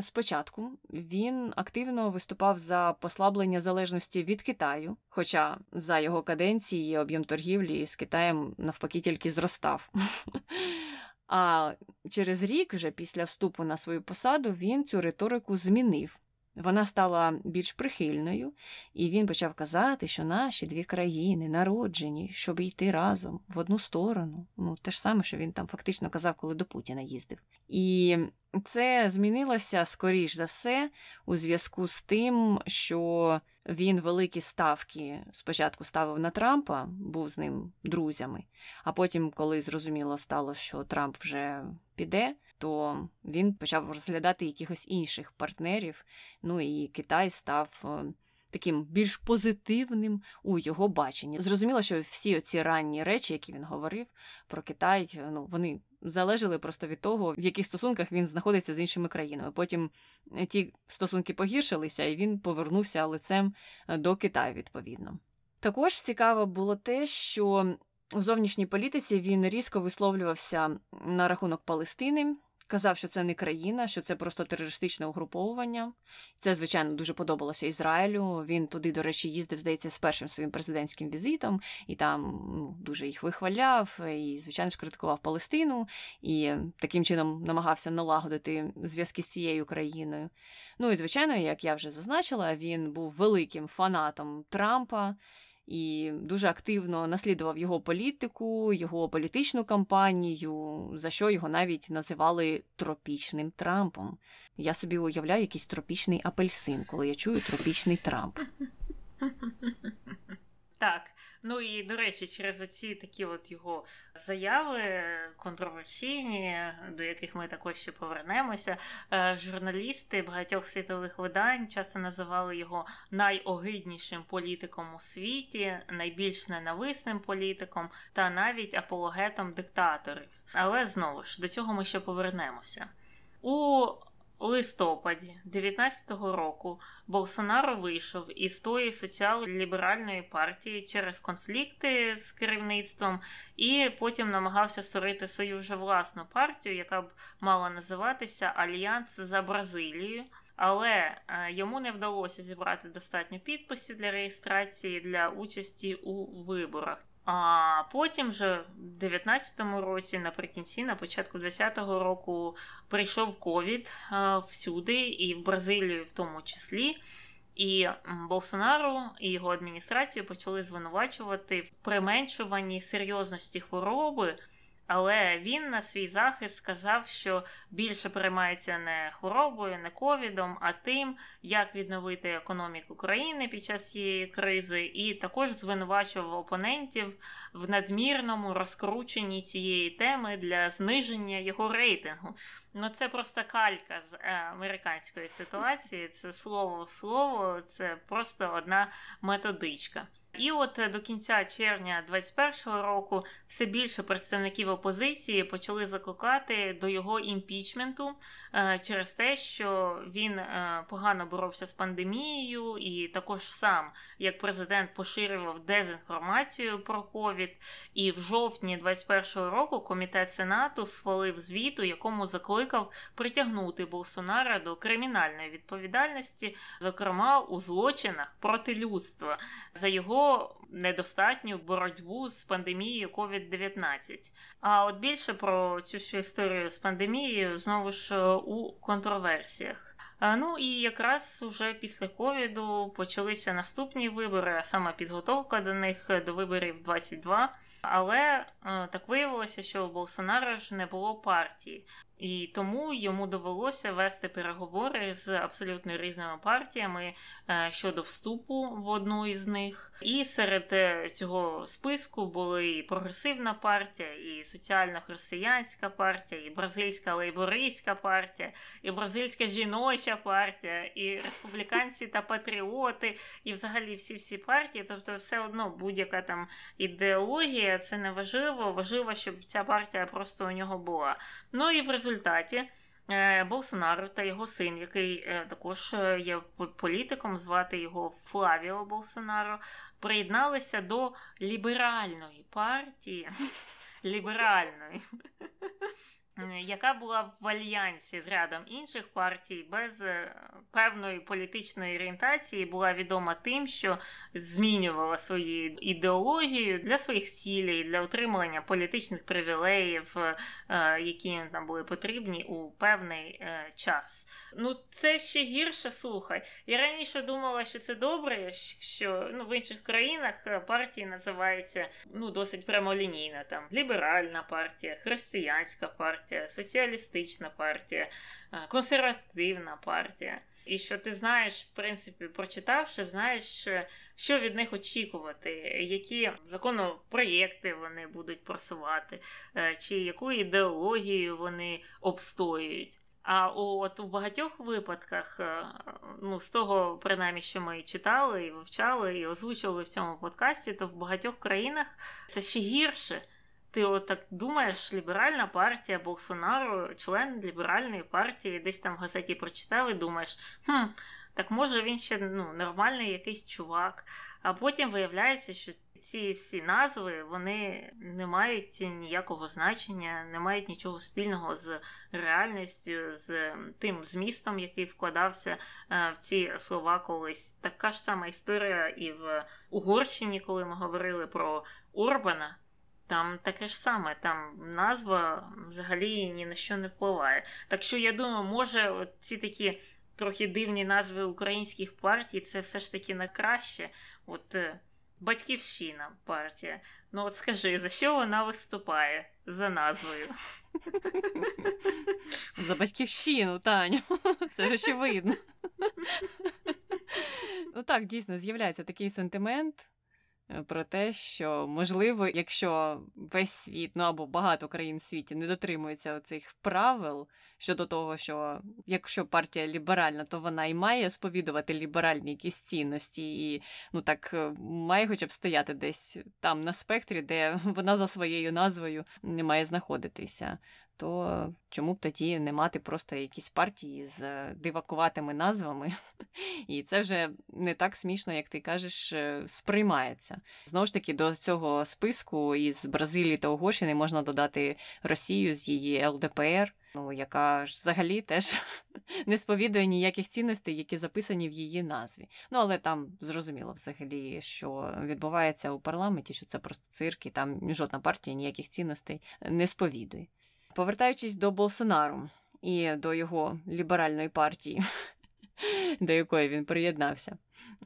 S2: спочатку він активно виступав за послаблення залежності від Китаю, хоча за його каденції об'єм торгівлі з Китаєм навпаки тільки зростав. А через рік, вже після вступу на свою посаду, він цю риторику змінив. Вона стала більш прихильною, і він почав казати, що наші дві країни народжені, щоб йти разом в одну сторону. Ну, те ж саме, що він там фактично казав, коли до Путіна їздив. І це змінилося скоріш за все у зв'язку з тим, що він великі ставки спочатку ставив на Трампа, був з ним друзями, а потім, коли зрозуміло стало, що Трамп вже піде, то він почав розглядати якихось інших партнерів. Ну і Китай став. Е, таким більш позитивним у його баченні. Зрозуміло, що всі ці ранні речі, які він говорив про Китай, ну вони залежали просто від того, в яких стосунках він знаходиться з іншими країнами. Потім е, ті стосунки погіршилися, і він повернувся лицем е, до Китаю відповідно. Також цікаво було те, що у зовнішній політиці він різко висловлювався на рахунок Палестини. Казав, що це не країна, що це просто терористичне угруповування. Це, звичайно, дуже подобалося Ізраїлю. Він туди, до речі, їздив, здається, з першим своїм президентським візитом, і там ну, дуже їх вихваляв, і, звичайно ж, критикував Палестину і таким чином намагався налагодити зв'язки з цією країною. Ну і звичайно, як я вже зазначила, він був великим фанатом Трампа і дуже активно наслідував його політику, його політичну кампанію, за що його навіть називали тропічним Трампом. Я собі уявляю якийсь тропічний апельсин, коли я чую тропічний Трамп.
S1: Так, ну і до речі, через оці такі от його заяви контроверсійні, до яких ми також ще повернемося. Е, журналісти багатьох світових видань часто називали його найогиднішим політиком у світі, найбільш ненависним політиком та навіть апологетом диктаторів. Але знову ж до цього ми ще повернемося. У у листопаді 2019 року Болсонаро вийшов із тої соціал-ліберальної партії через конфлікти з керівництвом, і потім намагався створити свою вже власну партію, яка б мала називатися Альянс за Бразилію. Але е, йому не вдалося зібрати достатньо підписів для реєстрації для участі у виборах. А потім, вже в 19-му році, наприкінці, на початку 20-го року, прийшов ковід всюди, і в Бразилію в тому числі. І Болсонару і його адміністрацію почали звинувачувати в применшуванні серйозності хвороби. Але він на свій захист сказав, що більше переймається не хворобою, не ковідом, а тим, як відновити економіку країни під час цієї кризи, і також звинувачував опонентів в надмірному розкрученні цієї теми для зниження його рейтингу. Ну це просто калька з е, американської ситуації. Це слово в слово, це просто одна методичка. І от е, до кінця червня 2021 року все більше представників опозиції почали закликати до його імпічменту е, через те, що він е, погано боровся з пандемією, і також сам як президент поширював дезінформацію про ковід. І в жовтні 2021 року комітет сенату схвалив звіт, у якому закликав притягнути Болсонара до кримінальної відповідальності, зокрема у злочинах проти людства за його недостатню боротьбу з пандемією COVID-19. А от більше про цю всю історію з пандемією знову ж у контроверсіях. Ну і якраз уже після ковіду почалися наступні вибори, а саме підготовка до них до виборів 22. Але так виявилося, що у Болсонара ж не було партії. І тому йому довелося вести переговори з абсолютно різними партіями е, щодо вступу в одну із них. І серед е, цього списку були і прогресивна партія, і соціально-християнська партія, і бразильська лейбористська партія, і бразильська жіноча партія, і республіканці та патріоти, і взагалі всі всі партії. Тобто, все одно будь-яка там ідеологія, це не важливо. Важливо, щоб ця партія просто у нього була. Ну і в результаті результаті е, Болсонaro та його син, який е, також е, є політиком, звати його Флавіо Болсонаро, приєдналися до ліберальної партії. Ліберальної яка була в альянсі з рядом інших партій без е, певної політичної орієнтації, була відома тим, що змінювала свою ідеологію для своїх цілей, для отримання політичних привілеїв, е, які там були потрібні у певний е, час. Ну, це ще гірше слухай. Я раніше думала, що це добре, що ну, в інших країнах партії називаються ну, досить прямолінійно там ліберальна партія, християнська партія партія, соціалістична партія, е, консервативна партія. І що ти знаєш, в принципі, прочитавши, знаєш, е, що від них очікувати, які законопроєкти вони будуть просувати, е, чи яку ідеологію вони обстоюють. А от у багатьох випадках, ну з того, принаймні, що ми читали і вивчали, і озвучували в цьому подкасті, то в багатьох країнах це ще гірше. Ти отак думаєш, ліберальна партія Болсонару, член ліберальної партії, десь там в газеті прочитав і думаєш, хм, так може він ще ну, нормальний якийсь чувак. А потім виявляється, що ці всі назви вони не мають ніякого значення, не мають нічого спільного з реальністю, з тим змістом, який вкладався е, в ці слова колись. Така ж сама історія і в Угорщині, коли ми говорили про Орбана. Там таке ж саме, там назва взагалі ні на що не впливає. Так що я думаю, може ці такі трохи дивні назви українських партій, це все ж таки на краще. От е, Батьківщина партія. Ну от скажи, за що вона виступає за назвою?
S2: За батьківщину, Таню. Це ж очевидно. Ну так, дійсно, з'являється такий сентимент. Е, про те, що можливо, якщо весь світ, ну або багато країн в світі не дотримуються цих правил щодо того, що якщо партія ліберальна, то вона і має сповідувати ліберальні якісь цінності, і ну так е, має хоча б стояти десь там на спектрі, де вона за своєю назвою не має знаходитися то чому б тоді не мати просто якісь партії з е, дивакуватими назвами? І це вже не так смішно, як ти кажеш, е, сприймається. Знову ж таки, до цього списку із Бразилії та Угорщини можна додати Росію з її ЛДПР. Ну, яка ж взагалі теж не сповідує ніяких цінностей, які записані в її назві. Ну, але там зрозуміло взагалі, що відбувається у парламенті, що це просто цирк, і там жодна партія ніяких цінностей не сповідує. Повертаючись до Болсонару і до його ліберальної партії, до якої він приєднався,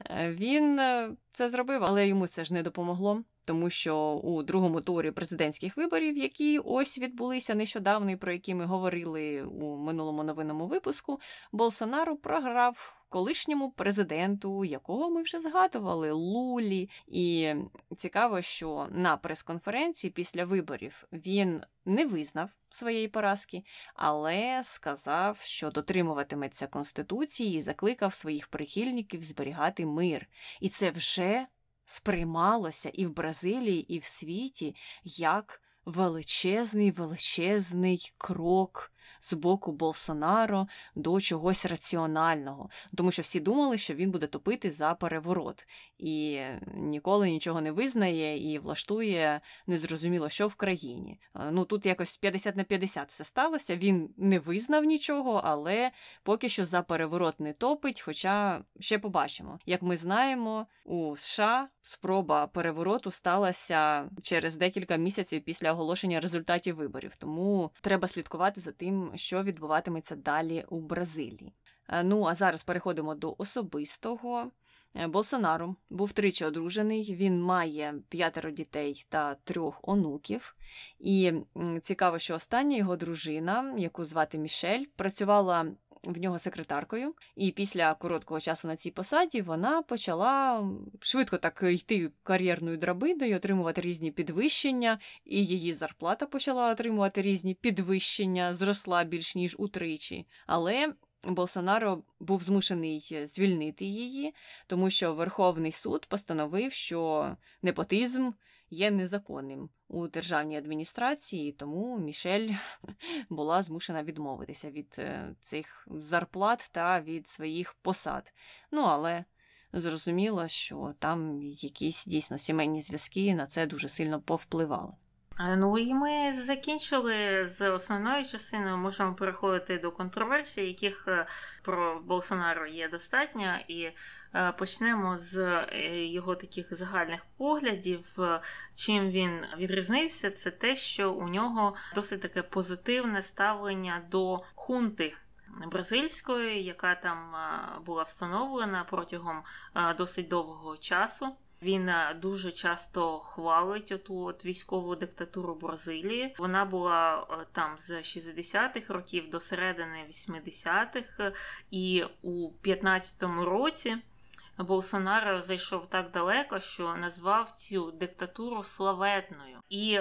S2: е, він е, це зробив, але йому це ж не допомогло. Тому що у другому турі президентських виборів, які ось відбулися нещодавно, і про які ми говорили у минулому новинному випуску, Болсонару програв колишньому президенту, якого ми вже згадували, Лулі. І цікаво, що на прес-конференції після виборів він не визнав своєї поразки, але сказав, що дотримуватиметься конституції і закликав своїх прихильників зберігати мир. І це вже сприймалося і в Бразилії, і в світі як величезний величезний крок з боку Болсонаро до чогось раціонального, тому що всі думали, що він буде топити за переворот і ніколи нічого не визнає і влаштує незрозуміло, що в країні. Ну тут якось 50 на 50 все сталося. Він не визнав нічого, але поки що за переворот не топить. Хоча ще побачимо, як ми знаємо, у США спроба перевороту сталася через декілька місяців після оголошення результатів виборів, тому треба слідкувати за тим, що відбуватиметься далі у Бразилії. Е, ну а зараз переходимо до особистого. Е, Болсонару був тричі одружений, він має п'ятеро дітей та трьох онуків. І цікаво, що остання його дружина, яку звати Мішель, працювала в нього секретаркою, і після короткого часу на цій посаді вона почала швидко так йти кар'єрною драбиною, отримувати різні підвищення, і її зарплата почала отримувати різні підвищення, зросла більш ніж утричі. Але Болсонаро був змушений звільнити її, тому що Верховний суд постановив, що непотизм є незаконним у державній адміністрації, тому Мішель була змушена відмовитися від е, цих зарплат та від своїх посад. Ну, але зрозуміло, що там якісь дійсно сімейні зв'язки на це дуже сильно повпливали.
S1: Ну і ми закінчили з основною частиною. Можемо переходити до контроверсій, яких е, про Болсонару є достатньо, і е, почнемо з е, його таких загальних поглядів. Чим він відрізнився, це те, що у нього досить таке позитивне ставлення до хунти. Бразильської, яка там була встановлена протягом досить довгого часу. Він е, дуже часто хвалить оту от військову диктатуру Бразилії. Вона була е, там з 60-х років до середини 80-х, і у 15-му році. Болсонаро зайшов так далеко, що назвав цю диктатуру славетною. І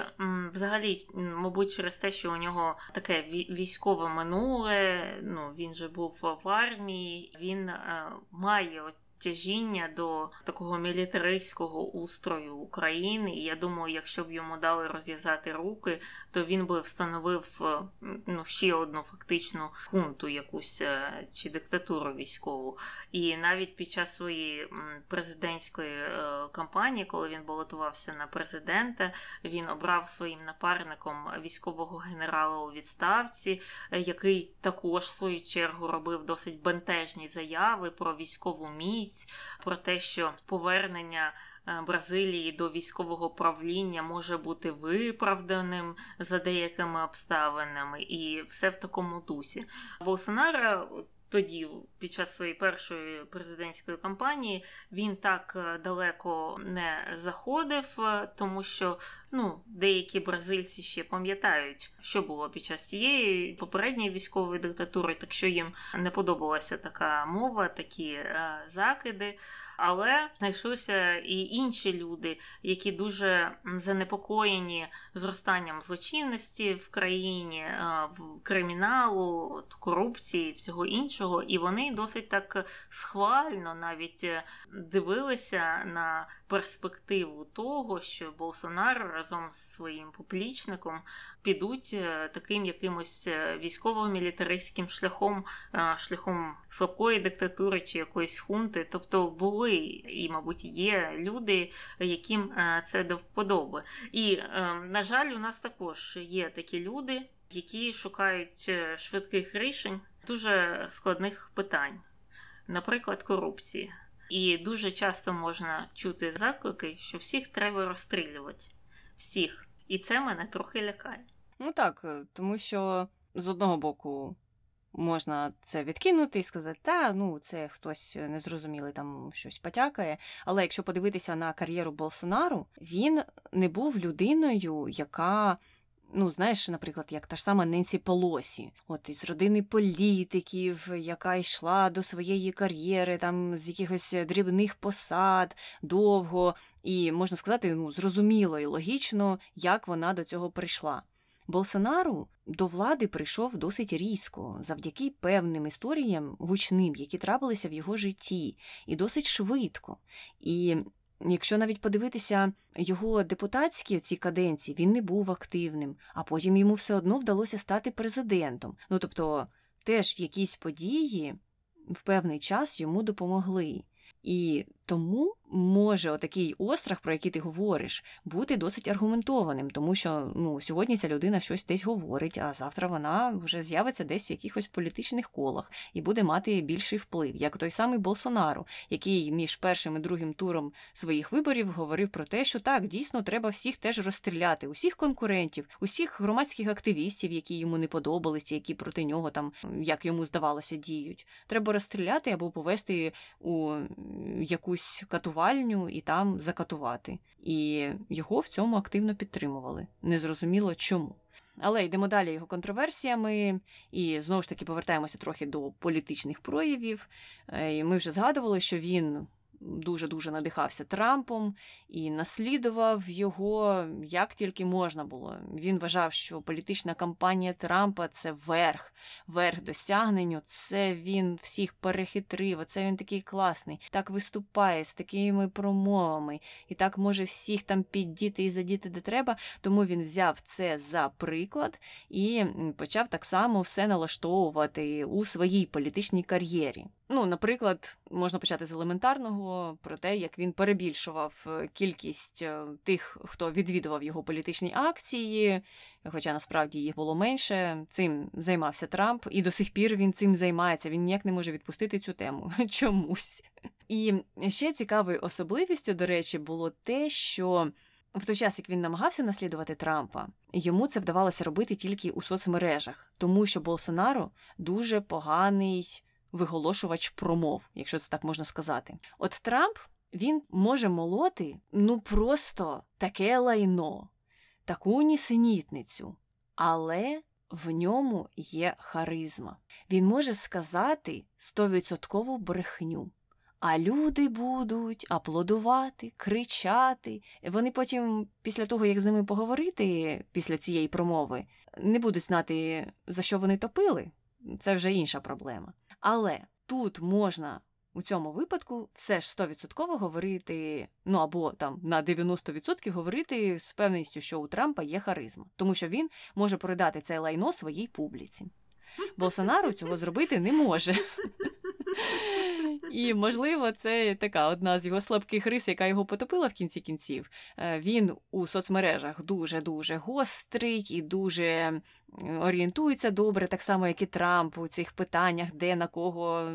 S1: взагалі, мабуть, через те, що у нього таке військове минуле, ну він же був в армії, він е, має тяжіння до такого мілітаристського устрою України. І я думаю, якщо б йому дали розв'язати руки, то він би встановив е, ну, ще одну фактичну хунту якусь е, чи диктатуру військову. І навіть під час своєї президентської е, кампанії, коли він балотувався на президента, він обрав своїм напарником військового генерала у відставці, який також в свою чергу робив досить бентежні заяви про військову міць місць про те, що повернення. Е, Бразилії до військового правління може бути виправданим за деякими обставинами, і все в такому дусі. Болсонара тоді, під час своєї першої президентської кампанії, він так е, далеко не заходив, е, тому що ну, деякі бразильці ще пам'ятають, що було під час цієї попередньої військової диктатури, так що їм не подобалася така мова, такі е, закиди. Але знайшлися і інші люди, які дуже занепокоєні зростанням злочинності в країні, е, в криміналу, корупції, всього іншого, і вони досить так схвально навіть е, дивилися на перспективу того, що Болсонар разом з своїм поплічником підуть е, таким якимось військово-мілітаристським шляхом, шляхом слабкої диктатури чи якоїсь хунти, тобто були і, мабуть, є люди, яким е, це до вподоби. І, е, на жаль, у нас також є такі люди, які шукають е, швидких рішень дуже складних питань, наприклад, корупції. І дуже часто можна чути заклики, що всіх треба розстрілювати. Всіх. І це мене трохи лякає.
S2: Ну так, тому що з одного боку Можна це відкинути і сказати, та ну це хтось незрозумілий там щось потякає. Але якщо подивитися на кар'єру Болсонару, він не був людиною, яка. Ну, знаєш, наприклад, як та ж сама Ненсі Полосі, от із родини політиків, яка йшла до своєї кар'єри, там з якихось дрібних посад довго, і можна сказати, ну зрозуміло і логічно, як вона до цього прийшла. Болсонару до влади прийшов досить різко, завдяки певним історіям гучним, які трапилися в його житті, і досить швидко. І якщо навіть подивитися його депутатські ці каденції, він не був активним, а потім йому все одно вдалося стати президентом. Ну тобто теж якісь події в певний час йому допомогли. І тому може отакий острах, про який ти говориш, бути досить аргументованим, тому що ну, сьогодні ця людина щось десь говорить, а завтра вона вже з'явиться десь в якихось політичних колах і буде мати більший вплив, як той самий Болсонару, який між першим і другим туром своїх виборів говорив про те, що так, дійсно треба всіх теж розстріляти, усіх конкурентів, усіх громадських активістів, які йому не подобалися, які проти нього там, як йому здавалося, діють. Треба розстріляти або повести у якусь катувальню і там закатувати. І його в цьому активно підтримували. Незрозуміло чому. Але йдемо далі його контроверсіями, і знову ж таки повертаємося трохи до політичних проявів. Е, і Ми вже згадували, що він дуже-дуже надихався Трампом і наслідував його як тільки можна було. Він вважав, що політична кампанія Трампа це верх, верх досягненню. Це він всіх перехитрив. Оце він такий класний, так виступає з такими промовами, і так може всіх там піддіти і задіти де треба. Тому він взяв це за приклад і почав так само все налаштовувати у своїй політичній кар'єрі. Ну, наприклад, можна почати з елементарного про те, як він перебільшував е, кількість е, тих, хто відвідував його політичні акції, хоча насправді їх було менше. Цим займався Трамп, і до сих пір він цим займається. Він ніяк не може відпустити цю тему чомусь. І ще цікавою особливістю, до речі, було те, що. В той час, як він намагався наслідувати Трампа, йому це вдавалося робити тільки у соцмережах, тому що Болсонаро дуже поганий виголошувач промов, якщо це так можна сказати. От Трамп він може молоти ну просто таке лайно, таку нісенітницю, але в ньому є харизма. Він може сказати стовідсоткову брехню. А люди будуть аплодувати, кричати. Вони потім, після того, як з ними поговорити після цієї промови, не будуть знати, за що вони топили. Це вже інша проблема. Але тут можна у цьому випадку все ж 100% говорити, ну або там на 90% говорити з певністю, що у Трампа є харизма, тому що він може передати це лайно своїй публіці. Болсонару цього зробити не може. І, можливо, це така одна з його слабких рис, яка його потопила в кінці кінців. Е, він у соцмережах дуже-дуже гострий і дуже орієнтується добре, так само, як і Трамп у цих питаннях, де на кого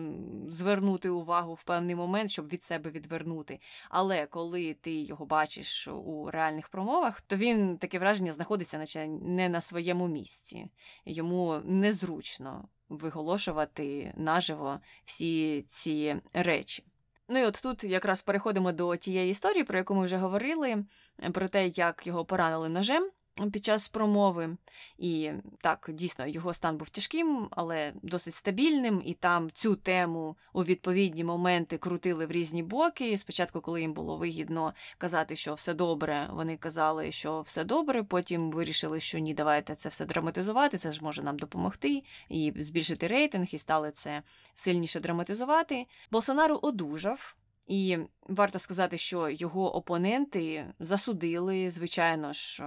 S2: звернути увагу в певний момент, щоб від себе відвернути. Але коли ти його бачиш у реальних промовах, то він таке враження знаходиться, наче не на своєму місці. Йому незручно виголошувати наживо всі ці речі. Ну і от тут якраз переходимо до тієї історії, про яку ми вже говорили, про те, як його поранили ножем під час промови. І так, дійсно, його стан був тяжким, але досить стабільним. І там цю тему у відповідні моменти крутили в різні боки. Спочатку, коли їм було вигідно казати, що все добре, вони казали, що все добре. Потім вирішили, що ні, давайте це все драматизувати, це ж може нам допомогти і збільшити рейтинг, і стали це сильніше драматизувати. Болсонару одужав. І варто сказати, що його опоненти засудили, звичайно ж,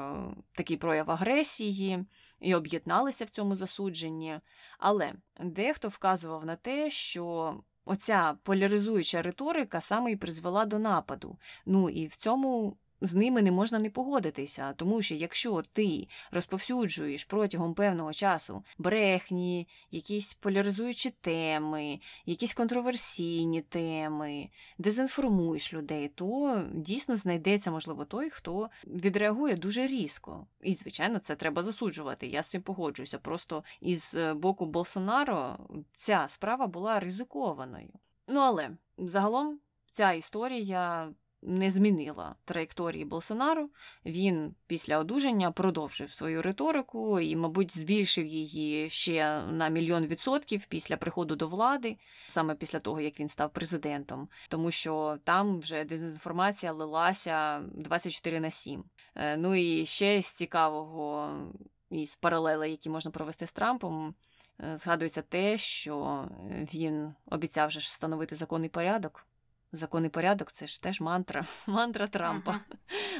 S2: такий прояв агресії і об'єдналися в цьому засудженні. Але дехто вказував на те, що оця поляризуюча риторика саме і призвела до нападу. Ну і в цьому з ними не можна не погодитися, тому що якщо ти розповсюджуєш протягом певного часу брехні, якісь поляризуючі теми, якісь контроверсійні теми, дезінформуєш людей, то дійсно знайдеться, можливо, той, хто відреагує дуже різко. І, звичайно, це треба засуджувати. Я з цим погоджуюся. Просто із е, боку Болсонаро ця справа була ризикованою. Ну але загалом ця історія не змінила траєкторії Болсонару. Він після одужання продовжив свою риторику і, мабуть, збільшив її ще на мільйон відсотків після приходу до влади, саме після того, як він став президентом, тому що там вже дезінформація лилася 24 на 7. Е, ну і ще з цікавого із паралелей, які можна провести з Трампом. Е, згадується те, що він обіцяв же встановити законний порядок Закон і порядок це ж теж мантра, мантра Трампа. Ага.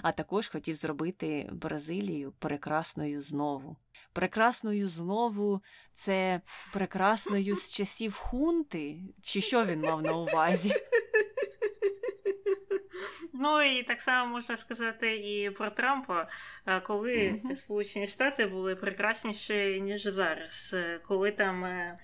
S2: А також хотів зробити Бразилію прекрасною знову. Прекрасною знову це прекрасною з часів хунти, чи що він мав на увазі?
S1: Ну і так само можна сказати і про Трампа, коли mm-hmm. Сполучені Штати були прекрасніші, ніж зараз, коли там е,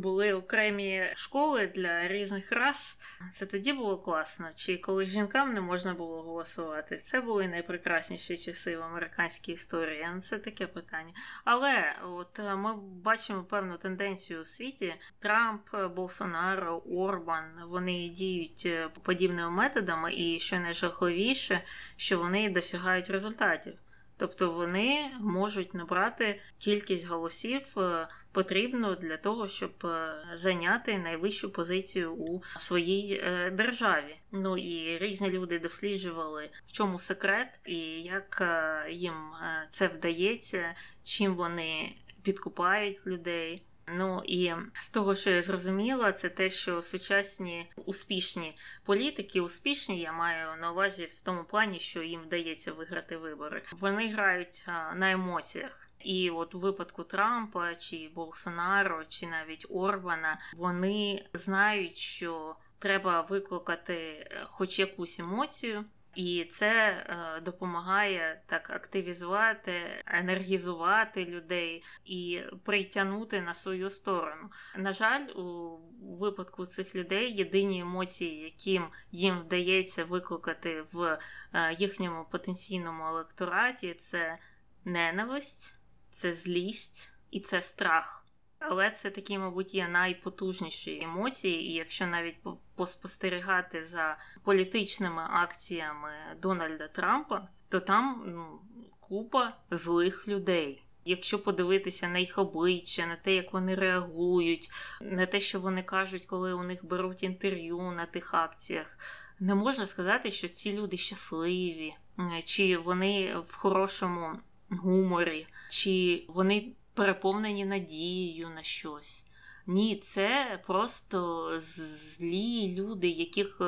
S1: були окремі школи для різних рас. Це тоді було класно. Чи коли жінкам не можна було голосувати? Це були найпрекрасніші часи в американській історії. Це таке питання. Але от е, ми бачимо певну тенденцію у світі: Трамп, Болсонаро, Орбан вони діють е, подібними методами, і що найжахливіше, що вони досягають результатів. Тобто вони можуть набрати кількість голосів е, потрібну для того, щоб е, зайняти найвищу позицію у своїй е, державі. Ну і різні люди досліджували, в чому секрет і як їм це вдається, чим вони підкупають людей. Ну і з того, що я зрозуміла, це те, що сучасні успішні політики, успішні, я маю на увазі в тому плані, що їм вдається виграти вибори. Вони грають на емоціях. І от у випадку Трампа чи Болсонаро, чи навіть Орбана, вони знають, що треба викликати е, хоч якусь емоцію. І це е, допомагає так активізувати, енергізувати людей і притягнути на свою сторону. На жаль, у випадку цих людей єдині емоції, яким їм вдається викликати в е, їхньому потенційному електораті, це ненависть, це злість і це страх. Але це такі, мабуть, є найпотужніші емоції, і якщо навіть поспостерігати за політичними акціями Дональда Трампа, то там ну, купа злих людей. Якщо подивитися на їх обличчя, на те, як вони реагують, на те, що вони кажуть, коли у них беруть інтерв'ю на тих акціях, не можна сказати, що ці люди щасливі, чи вони в хорошому гуморі, чи вони переповнені надією на щось. Ні, це просто злі люди, яких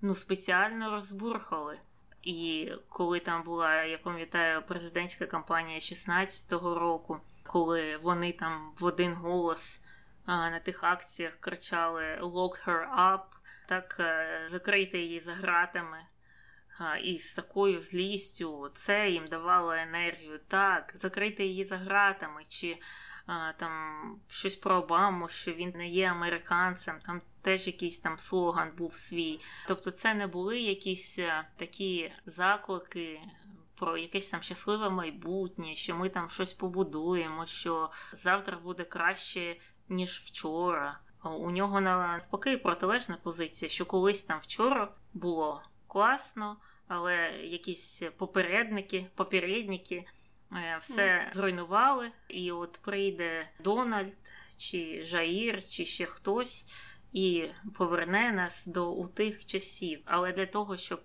S1: ну, спеціально розбурхали. І коли там була, я пам'ятаю, президентська кампанія 16-го року, коли вони там в один голос а, на тих акціях кричали «Lock her up», так е, закрити її за гратами. І з такою злістю це їм давало енергію. Так, закрити її за гратами, чи там щось про Обаму, що він не є американцем, там теж якийсь там слоган був свій. Тобто, це не були якісь е, такі заклики. Про якесь там щасливе майбутнє, що ми там щось побудуємо, що завтра буде краще, ніж вчора. У нього навпаки протилежна позиція, що колись там вчора було класно, але якісь попередники, попередники е, все зруйнували. І от прийде Дональд чи Жаїр, чи ще хтось. І поверне нас до у тих часів. Але для того, щоб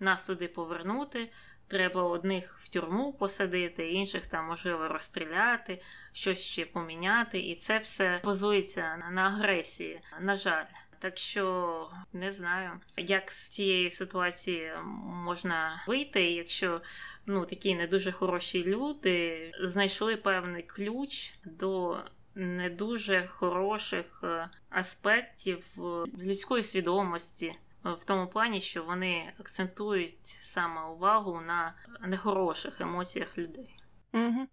S1: нас туди повернути, треба одних в тюрму посадити, інших там можливо розстріляти, щось ще поміняти. І це все базується на агресії. На жаль. Так що не знаю, як з цієї ситуації можна вийти, якщо ну такі не дуже хороші люди знайшли певний ключ до не дуже хороших е, аспектів е, людської свідомості. В тому плані, що вони акцентують саме увагу на нехороших емоціях людей.
S2: Угу.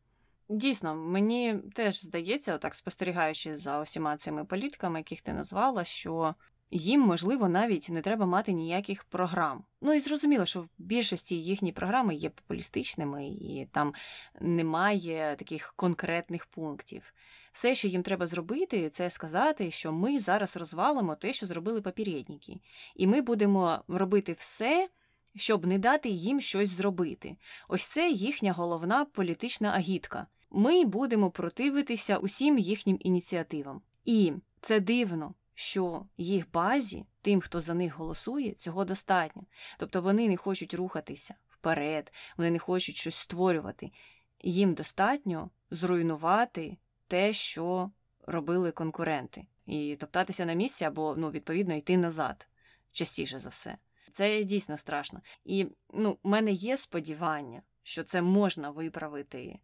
S2: Дійсно, мені теж здається, так спостерігаючи за усіма цими політиками, яких ти назвала, що їм, можливо, навіть не треба мати ніяких програм. Ну і зрозуміло, що в більшості їхні програми є популістичними, і там немає таких конкретних пунктів. Все, що їм треба зробити, це сказати, що ми зараз розвалимо те, що зробили попередники, і ми будемо робити все. Щоб не дати їм щось зробити. Ось це їхня головна політична агітка. Ми будемо противитися усім їхнім ініціативам. І це дивно, що їх базі, тим, хто за них голосує, цього достатньо. Тобто вони не хочуть рухатися вперед, вони не хочуть щось створювати. Їм достатньо зруйнувати те, що робили конкуренти, і топтатися на місці або, ну, відповідно, йти назад частіше за все. Це дійсно страшно. І ну, у мене є сподівання, що це можна виправити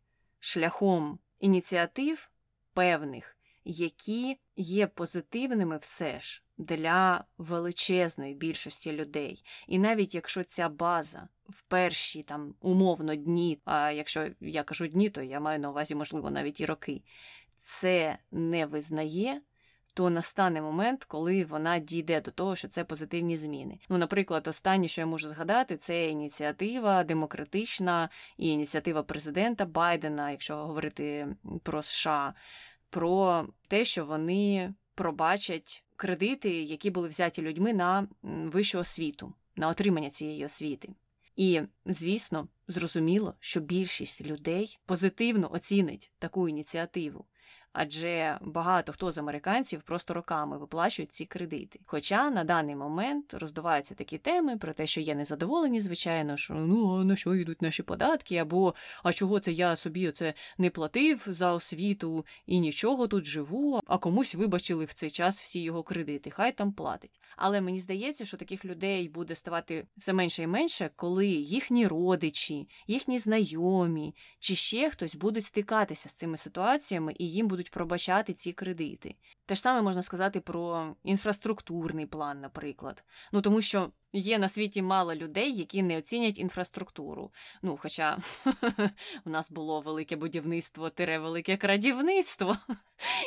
S2: шляхом ініціатив певних, які є позитивними все ж для величезної більшості людей. І навіть якщо ця база в перші там умовно дні, а якщо я кажу дні, то я маю на увазі, можливо, навіть і роки, це не визнає. То настане момент, коли вона дійде до того, що це позитивні зміни. Ну, наприклад, останнє, що я можу згадати, це ініціатива демократична і ініціатива президента Байдена, якщо говорити про США, про те, що вони пробачать кредити, які були взяті людьми на вищу освіту, на отримання цієї освіти. І, звісно, зрозуміло, що більшість людей позитивно оцінить таку ініціативу адже багато хто з американців просто роками виплачують ці кредити. Хоча на даний момент роздуваються такі теми про те, що є незадоволені, звичайно, що ну а на що йдуть наші податки, або а чого це я собі оце не платив за освіту і нічого тут живу, а комусь вибачили в цей час всі його кредити. Хай там платить. Але мені здається, що таких людей буде ставати все менше і менше, коли їхні родичі, їхні знайомі чи ще хтось будуть стикатися з цими ситуаціями і їм будуть пробачати ці кредити. Те ж саме можна сказати про інфраструктурний план, наприклад. Ну тому що є на світі мало людей, які не оцінять інфраструктуру. Ну, хоча у нас було велике будівництво, тире велике крадівництво,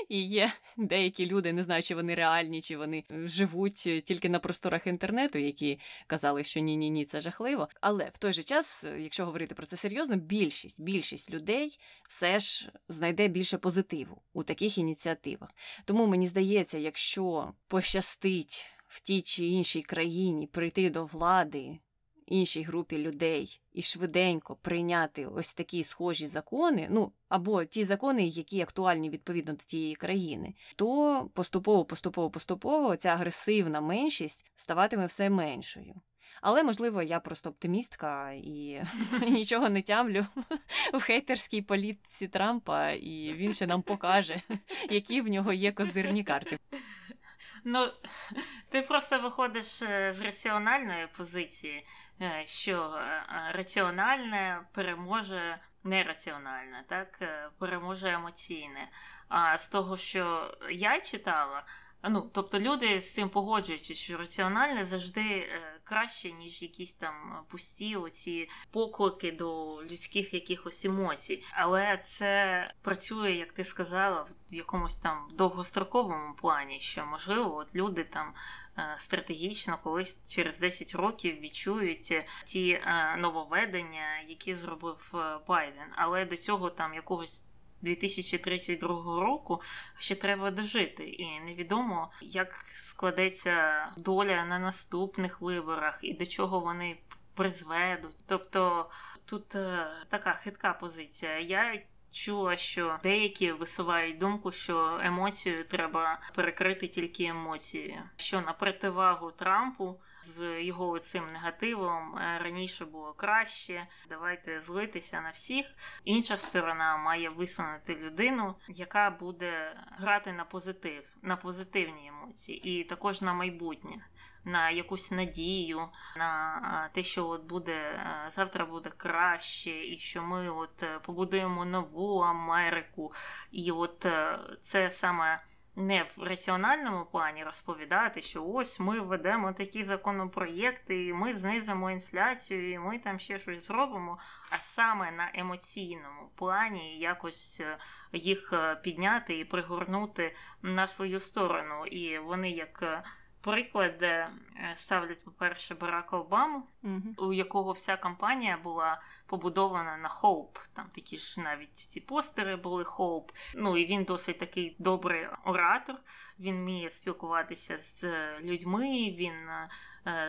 S2: і є деякі люди, не знаю, чи вони реальні, чи вони живуть тільки на просторах інтернету, які казали, що ні, ні, ні, це жахливо. Але в той же час, якщо говорити про це серйозно, більшість більшість людей все ж знайде більше позитиву у таких ініціативах. Тому мені здається, якщо пощастить в тій чи іншій країні прийти до влади іншій групі людей і швиденько прийняти ось такі схожі закони, ну або ті закони, які актуальні відповідно до тієї країни, то поступово, поступово, поступово ця агресивна меншість ставатиме все меншою. Але можливо, я просто оптимістка і нічого не тямлю в хейтерській політиці Трампа, і він ще нам покаже, які в нього є козирні карти.
S1: Ну, ти просто виходиш е, з раціональної позиції, е, що е, раціональне переможе нераціональне, так, переможе емоційне. А з того, що я читала, Ну, тобто люди з цим погоджуються, що раціональне завжди е, краще, ніж якісь там пусті оці поклики до людських якихось емоцій. Але це працює, як ти сказала, в якомусь там довгостроковому плані, що можливо, от люди там. Е, стратегічно колись через 10 років відчують ті е, нововведення, які зробив Байден, але до цього там якогось 2032 року ще треба дожити, і невідомо, як складеться доля на наступних виборах і до чого вони призведуть. Тобто тут е, така хитка позиція. Я Чула, що деякі висувають думку, що емоцію треба перекрити тільки емоцією, що на противагу Трампу з його цим негативом е, раніше було краще. Давайте злитися на всіх. Інша сторона має висунути людину, яка буде грати на позитив, на позитивні емоції, і також на майбутнє. На якусь надію, на те, що от буде е, завтра буде краще, і що ми от е, побудуємо нову Америку. І от це саме не в раціональному плані розповідати, що ось ми ведемо такі законопроєкти, і ми знизимо інфляцію, і ми там ще щось зробимо. А саме на емоційному плані якось е, їх е, підняти і пригорнути на свою сторону. І вони як е, приклад де ставлять, по-перше, Барака Обаму,
S2: угу.
S1: у якого вся кампанія була побудована на Хоуп. Там такі ж навіть ці постери були Хоуп. Ну і він досить такий добрий оратор. Він вміє спілкуватися з людьми. Він Е,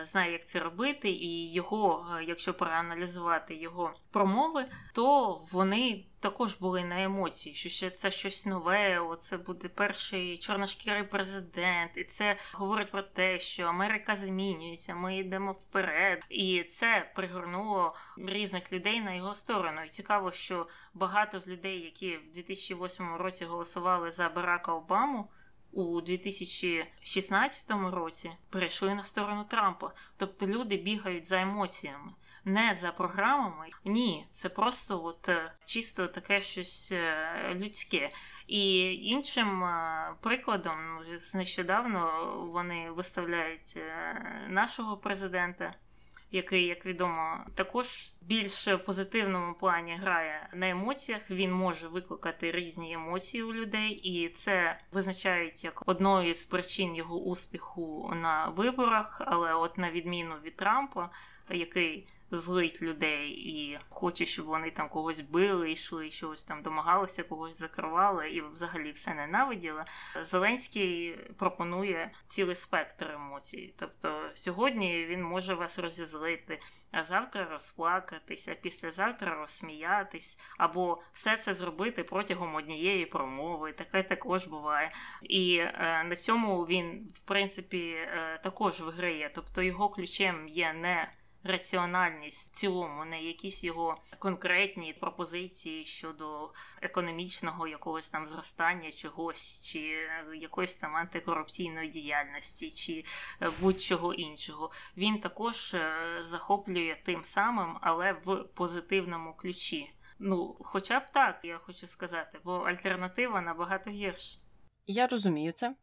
S1: знає, як це робити, і його, е, якщо проаналізувати його промови, то вони також були на емоції, що ще це щось нове. Оце буде перший чорношкірий президент, і це говорить про те, що Америка змінюється, ми йдемо вперед, і це пригорнуло різних людей на його сторону. І цікаво, що багато з людей, які в 2008 році голосували за Барака Обаму у 2016 році перейшли на сторону Трампа. Тобто люди бігають за емоціями. Не за програмами, ні, це просто от е, чисто таке щось е, людське. І іншим е, прикладом нещодавно вони виставляють нашого президента який, як відомо, також більш позитивному плані грає на емоціях. Він може викликати різні емоції у людей, і це визначають як одною з причин його успіху на виборах. Але, от на відміну від Трампа, який злить людей і хоче, щоб вони там когось били, йшли, щось там домагалися, когось закривали і взагалі все ненавиділи. Зеленський пропонує цілий спектр емоцій. Тобто сьогодні він може вас розізлити, а завтра розплакатися, післязавтра розсміятись, або все це зробити протягом однієї промови. Таке також буває. І е, на цьому він, в принципі, е, також виграє. Тобто його ключем є не раціональність в цілому, не якісь його конкретні пропозиції щодо економічного якогось там зростання чогось, чи якоїсь там антикорупційної діяльності, чи е, будь-чого іншого. Він також е, захоплює тим самим, але в позитивному ключі. Ну, хоча б так, я хочу сказати, бо альтернатива набагато гірша.
S2: Я розумію це,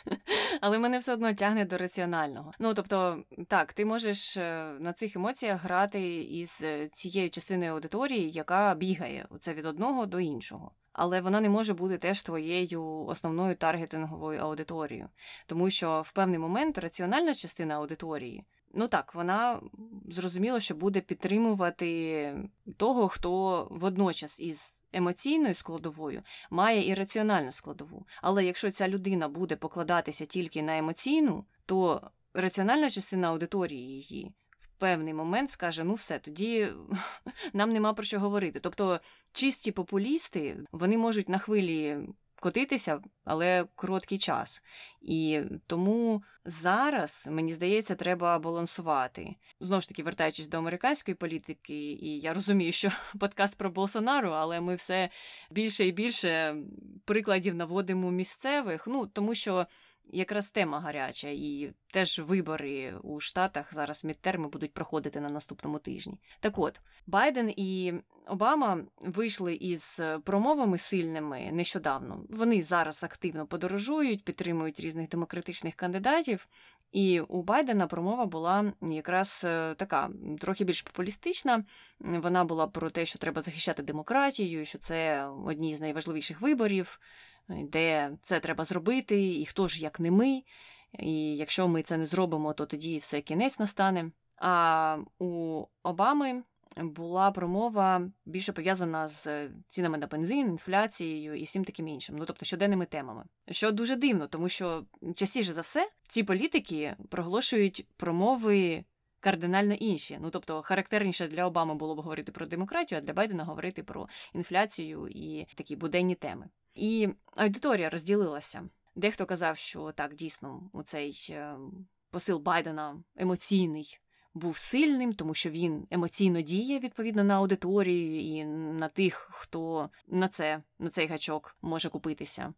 S2: але мене все одно тягне до раціонального. Ну тобто, так, ти можеш е, на цих емоціях грати із е, цією частиною аудиторії, яка бігає це від одного до іншого. Але вона не може бути теж твоєю основною таргетинговою аудиторією, тому що в певний момент раціональна частина аудиторії. Ну так, вона зрозуміло, що буде підтримувати того, хто водночас із емоційною складовою має і раціональну складову. Але якщо ця людина буде покладатися тільки на емоційну, то раціональна частина аудиторії її в певний момент скаже: ну все, тоді нам нема про що говорити. Тобто чисті популісти вони можуть на хвилі котитися, але короткий час. І тому зараз, мені здається, треба балансувати. Знову ж таки, вертаючись до американської політики, і я розумію, що подкаст про Болсонару, але ми все більше і більше прикладів наводимо місцевих. Ну тому що якраз тема гаряча, і теж вибори у Штатах зараз мідтерми будуть проходити на наступному тижні. Так от Байден і Обама вийшли із промовами сильними нещодавно. Вони зараз активно подорожують, підтримують різних демократичних кандидатів. І у Байдена промова була якраз е, така трохи більш популістична. Вона була про те, що треба захищати демократію, що це одні з найважливіших виборів де це треба зробити, і хто ж як не ми. І якщо ми це не зробимо, то тоді все кінець настане. А у Обами була промова більше пов'язана з цінами на бензин, інфляцією і всім таким іншим, ну тобто щоденними темами. Що дуже дивно, тому що частіше за все ці політики проголошують промови. Кардинально інші. Ну, тобто, характерніше для Обами було б говорити про демократію, а для Байдена говорити про інфляцію і такі буденні теми. І аудиторія розділилася. Дехто казав, що так дійсно у цей е, посил Байдена емоційний був сильним, тому що він емоційно діє відповідно на аудиторію і на тих, хто на це, на цей гачок може купитися.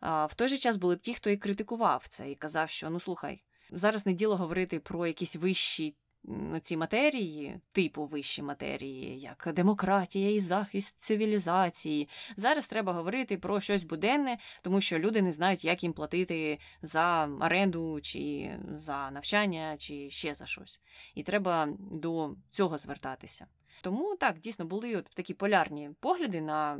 S2: А в той же час були б ті, хто і критикував це, і казав, що ну слухай, зараз не діло говорити про якісь вищі ці матерії, типу вищі матерії, як демократія і захист цивілізації. Зараз треба говорити про щось буденне, тому що люди не знають, як їм платити за оренду, чи за навчання, чи ще за щось. І треба до цього звертатися. Тому так дійсно були от такі полярні погляди на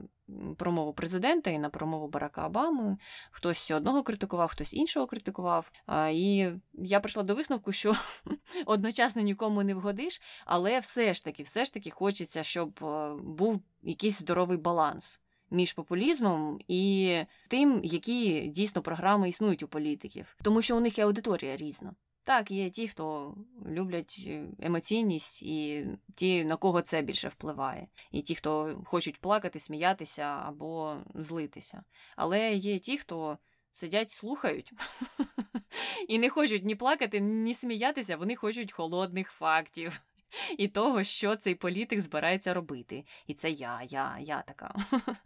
S2: промову президента і на промову Барака Обами. Хтось одного критикував, хтось іншого критикував. І я прийшла до висновку, що одночасно нікому не вгодиш, але все ж таки, все ж таки хочеться, щоб е, був якийсь здоровий баланс. Між популізмом і тим, які дійсно програми існують у політиків, тому що у них є аудиторія різна. Так, є ті, хто люблять е, емоційність, і ті, на кого це більше впливає, і ті, хто хочуть плакати, сміятися або злитися. Але є ті, хто сидять, слухають і не хочуть ні плакати, ні сміятися, вони хочуть холодних фактів. І того, що цей політик збирається робити. І це я, я, я така.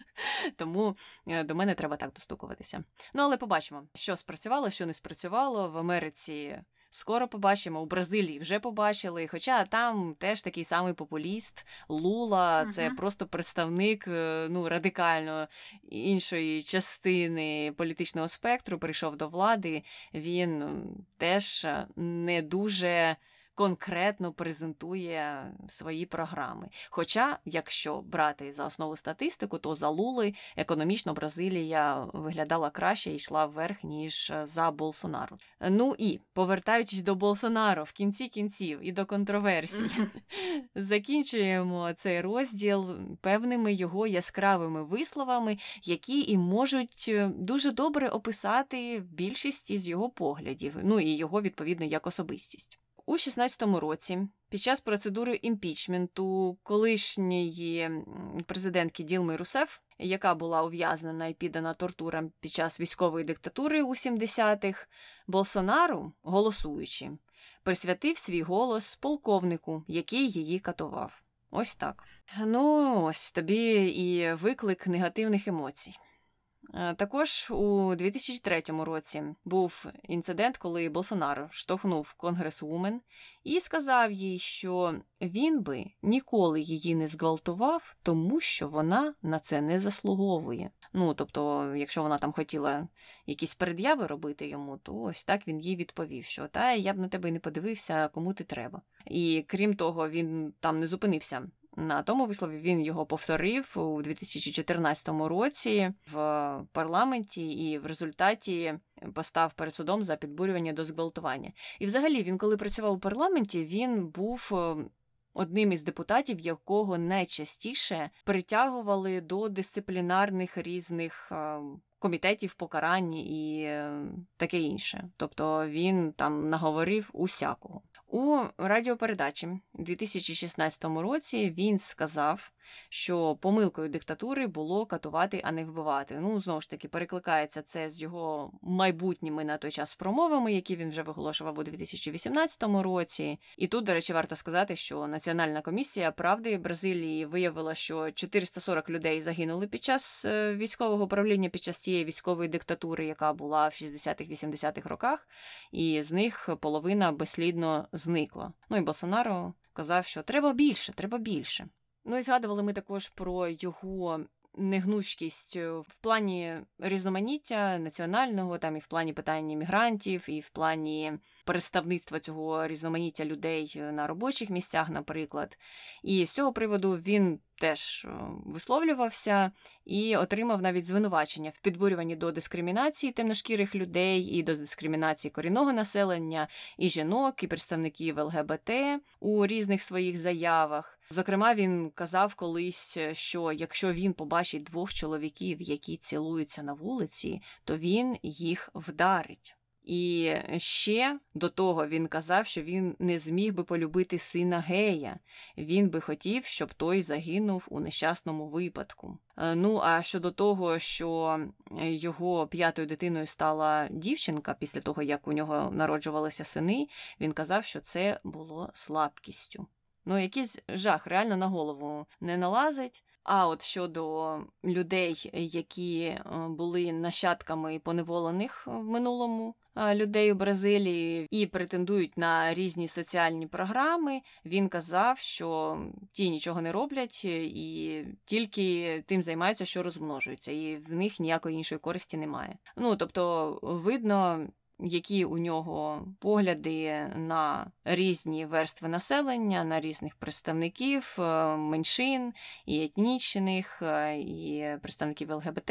S2: Тому е, до мене треба так достукуватися. Ну, але побачимо, що спрацювало, що не спрацювало в Америці. Скоро побачимо у Бразилії вже побачили. Хоча там теж такий самий популіст Лула, це uh-huh. просто представник е, ну, радикально іншої частини політичного спектру. Прийшов до влади. Він теж е, не дуже конкретно презентує свої програми. Хоча, якщо брати за основу статистику, то за Лули економічно Бразилія виглядала краще і йшла вверх, ніж за Болсонару. Ну і повертаючись до Болсонару в кінці кінців і до контроверсій, закінчуємо цей розділ певними його яскравими висловами, які і можуть е, дуже добре описати більшість із його поглядів, ну і його відповідно як особистість. У 16-му році, під час процедури імпічменту колишньої президентки Ділми Русеф, яка була ув'язнена і піддана тортурам під час військової диктатури у 70-х, Болсонару, голосуючи, присвятив свій голос полковнику, який її катував. Ось так. Ну, ось тобі і виклик негативних емоцій. Е, також у 2003 році був інцидент, коли Болсонаро штовхнув конгресвумен і сказав їй, що він би ніколи її не зґвалтував, тому що вона на це не заслуговує. Ну тобто, якщо вона там хотіла якісь пред'яви робити йому, то ось так він їй відповів, що та я б на тебе не подивився, кому ти треба. І крім того, він там не зупинився на тому вислові він його повторив у 2014 році в парламенті, і в результаті постав перед судом за підбурювання до зґвалтування. І, взагалі, він, коли працював у парламенті, він був. Е, одним із депутатів, якого найчастіше притягували до дисциплінарних різних е, комітетів покарань і е, таке інше. Тобто він там наговорив усякого. У радіопередачі. У 2016 році він сказав, що помилкою диктатури було катувати, а не вбивати. Ну, знову ж таки, перекликається це з його майбутніми на той час промовами, які він вже виголошував у 2018 році. І тут, до речі, варто сказати, що Національна комісія правди Бразилії виявила, що 440 людей загинули під час е, військового правління під час тієї військової диктатури, яка була в 60-х-80-х роках, і з них половина безслідно зникла. Ну і Болсонаро казав, що треба більше, треба більше. Ну і згадували ми також про його негнучкість в плані різноманіття національного, там і в плані питання мігрантів, і в плані представництва цього різноманіття людей на робочих місцях, наприклад. І з цього приводу він теж е, висловлювався і отримав навіть звинувачення в підбурюванні до дискримінації темношкірих людей і до дискримінації корінного населення, і жінок, і представників ЛГБТ у різних своїх заявах. Зокрема, він казав колись, що якщо він побачить двох чоловіків, які цілуються на вулиці, то він їх вдарить. І ще до того він казав, що він не зміг би полюбити сина гея. Він би хотів, щоб той загинув у нещасному випадку. Е, ну а щодо того, що його п'ятою дитиною стала дівчинка після того, як у нього народжувалися сини, він казав, що це було слабкістю. Ну, якийсь жах реально на голову не налазить. А от щодо людей, які е, були нащадками поневолених в минулому людей у Бразилії і претендують на різні соціальні програми, він казав, що ті нічого не роблять і тільки тим займаються, що розмножуються, і в них ніякої іншої користі немає. Ну тобто, видно які у нього погляди на різні верстви населення, на різних представників е, меншин і етнічних, е, і представників ЛГБТ,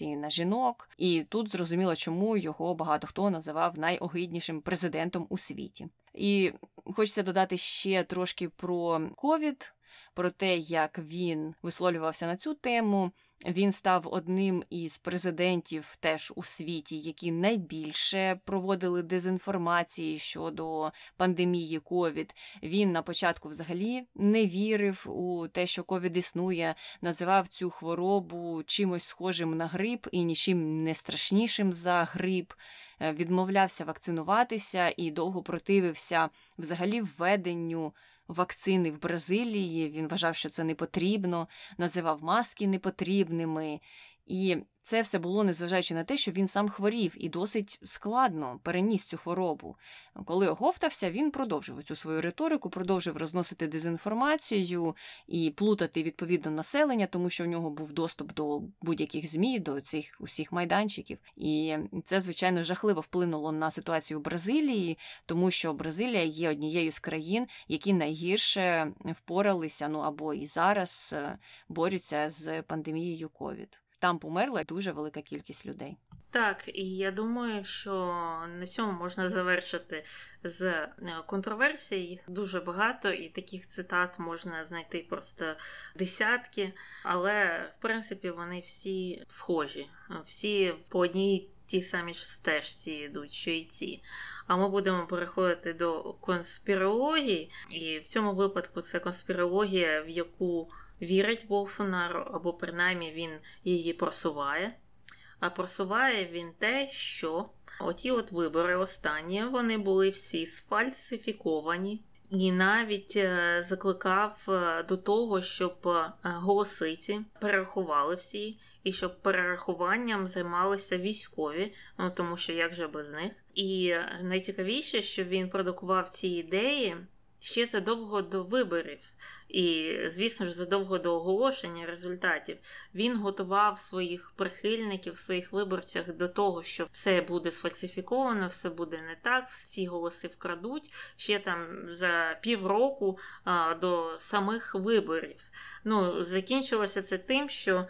S2: і на жінок. І тут зрозуміло, чому його багато хто називав найогиднішим президентом у світі. І хочеться додати ще трошки про ковід, про те, як він висловлювався на цю тему. Він став одним із президентів теж у світі, які найбільше проводили дезінформації щодо пандемії ковід. Він на початку взагалі не вірив у те, що ковід існує, називав цю хворобу чимось схожим на грип і нічим не страшнішим за грип. Е, відмовлявся вакцинуватися і довго противився взагалі введенню вакцини в Бразилії. Він вважав, що це не потрібно, називав маски непотрібними. І це все було незважаючи на те, що він сам хворів і досить складно переніс цю хворобу. Коли оговтався, він продовжив цю свою риторику, продовжив розносити дезінформацію і плутати відповідно населення, тому що в нього був доступ до будь-яких змі, до цих усіх майданчиків. І це, звичайно, жахливо вплинуло на ситуацію в Бразилії, тому що Бразилія є однією з країн, які найгірше впоралися, ну або і зараз е, борються з пандемією ковід там померла дуже велика кількість людей.
S1: Так, і я думаю, що на цьому можна завершити з е, контроверсій. Їх дуже багато, і таких цитат можна знайти просто десятки, але в принципі вони всі схожі, всі по одній ті самі ж стежці йдуть, що й ці. А ми будемо переходити до конспірології, і в цьому випадку це конспірологія, в яку вірить Болсонару, або принаймні він її просуває. А просуває він те, що оті от вибори останні вони були всі сфальсифіковані, і навіть е, закликав е, до того, щоб е, голосиці перерахували всі, і щоб перерахуванням займалися військові, ну тому що як же без них. І найцікавіше, що він продукував ці ідеї ще задовго до виборів. І, звісно ж, задовго до оголошення результатів він готував своїх прихильників, своїх виборців до того, що все буде сфальсифіковано, все буде не так, всі голоси вкрадуть ще там за півроку а, до самих виборів. Ну, закінчилося це тим, що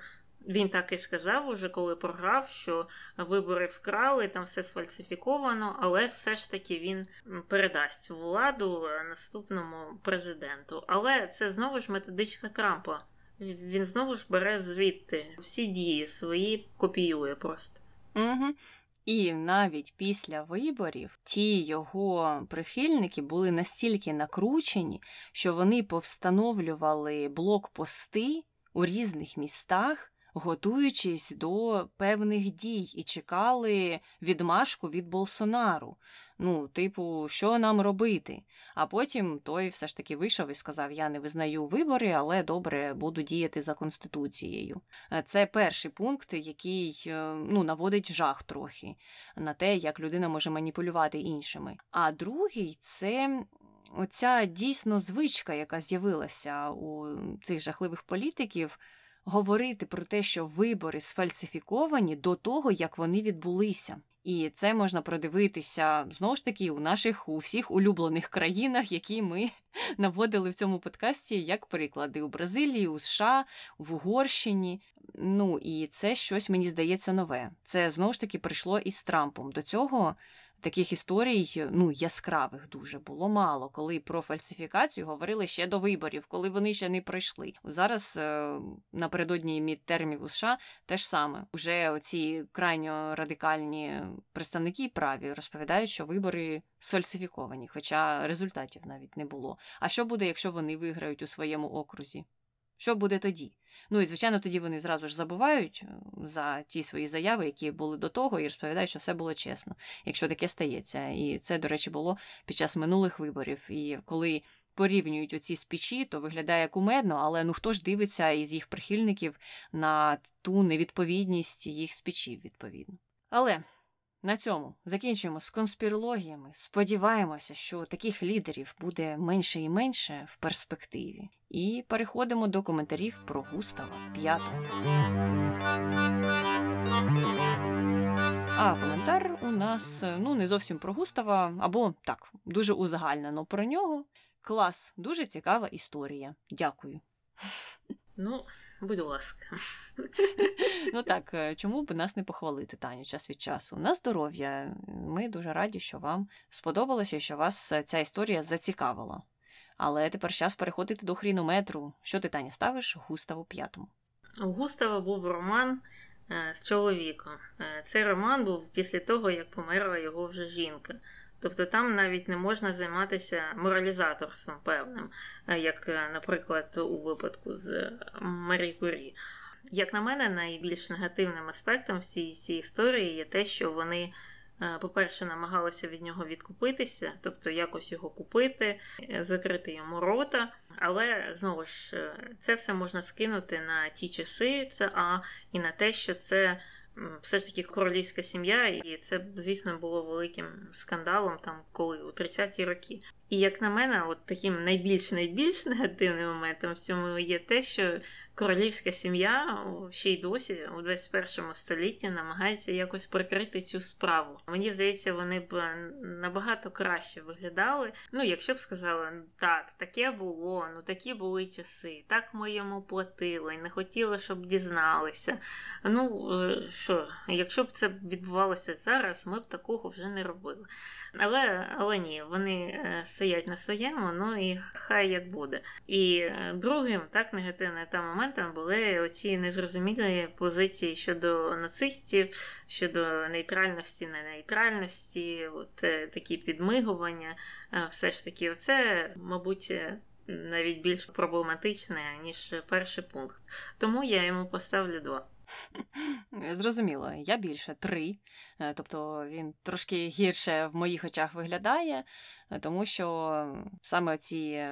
S1: він так і сказав, уже коли програв, що вибори вкрали, там все сфальсифіковано, але все ж таки він передасть владу наступному президенту. Але це знову ж методичка Трампа. Він знову ж бере звідти всі дії свої, копіює просто.
S2: Угу. І навіть після виборів ті його прихильники були настільки накручені, що вони повстановлювали блокпости у різних містах, готуючись до певних дій і чекали відмашку від Болсонару. Ну, типу, що нам робити? А потім той все ж таки вийшов і сказав: Я не визнаю вибори, але добре буду діяти за конституцією. Е, це перший пункт, який е, ну, наводить жах трохи на те, як людина може маніпулювати іншими. А другий це. Оця дійсно звичка, яка з'явилася у цих жахливих політиків, говорити про те, що вибори сфальсифіковані до того, як вони відбулися. І це можна продивитися знову ж таки у наших у всіх улюблених країнах, які ми наводили в цьому подкасті як приклади у Бразилії, у США, в Угорщині. Ну і це щось мені здається нове. Це знову ж таки прийшло із Трампом. До цього Таких історій ну, яскравих дуже було мало, коли про фальсифікацію говорили ще до виборів, коли вони ще не пройшли. Зараз е, напередодні мідтермів у США теж саме уже оці крайньо радикальні представники праві розповідають, що вибори сфальсифіковані, хоча результатів навіть не було. А що буде, якщо вони виграють у своєму окрузі? Що буде тоді? Ну і звичайно, тоді вони зразу ж забувають е, за ті свої заяви, які були до того, і розповідають, що все було чесно, якщо таке стається. І це, до речі, було під час минулих виборів. І коли порівнюють оці спічі, то виглядає кумедно, але ну хто ж дивиться із їх прихильників на ту невідповідність їх спічів, відповідно. Але на цьому закінчуємо з конспірологіями. Сподіваємося, що таких лідерів буде менше і менше в перспективі. І переходимо до коментарів про Густава П'ятого. А коментар у нас ну не зовсім про Густава, або так, дуже узагальнено про нього. Клас, дуже цікава історія. Дякую.
S1: Ну, будь ласка.
S2: Ну так, е, чому б нас не похвалити, Таню, час від часу? На здоров'я. Ми дуже раді, що вам сподобалося, що вас е, ця історія зацікавила. Але тепер час переходити до хрінометру. Що ти, Таня, ставиш Густаву п'ятому?
S1: У Густава був роман е, з чоловіком. Цей роман був після того, як померла його вже жінка. Тобто там навіть не можна займатися моралізаторством певним, е, як, е, наприклад, у випадку з Марі Курі. Як на мене, найбільш негативним аспектом всієї цієї історії є те, що вони, е, по-перше, намагалися від нього відкупитися, тобто якось його купити, закрити йому рота. Але знову ж це все можна скинути на ті часи, це а і на те, що це все ж таки королівська сім'я, і це, звісно, було великим скандалом там, коли у 30-ті роки. І як на мене, от таким найбільш найбільш негативним моментом в цьому є те, що королівська сім'я ще й досі у 21 столітті намагається якось прикрити цю справу. Мені здається, вони б набагато краще виглядали. Ну, якщо б сказали, так, таке було, ну такі були часи, так ми йому платили, не хотіли, щоб дізналися. Ну е, що, якщо б це відбувалося зараз, ми б такого вже не робили. Але але ні, вони е, стоять на своєму, ну і хай як буде. І е, другим так негативним там моментом були оці незрозумілі позиції щодо нацистів, щодо нейтральності, не нейтральності, от е, такі підмигування. Все ж таки, це, мабуть. Навіть більш проблематичне, ніж перший пункт. Тому я йому поставлю два.
S2: Зрозуміло, я більше три, е, тобто він трошки гірше в моїх очах виглядає, е, тому що саме ці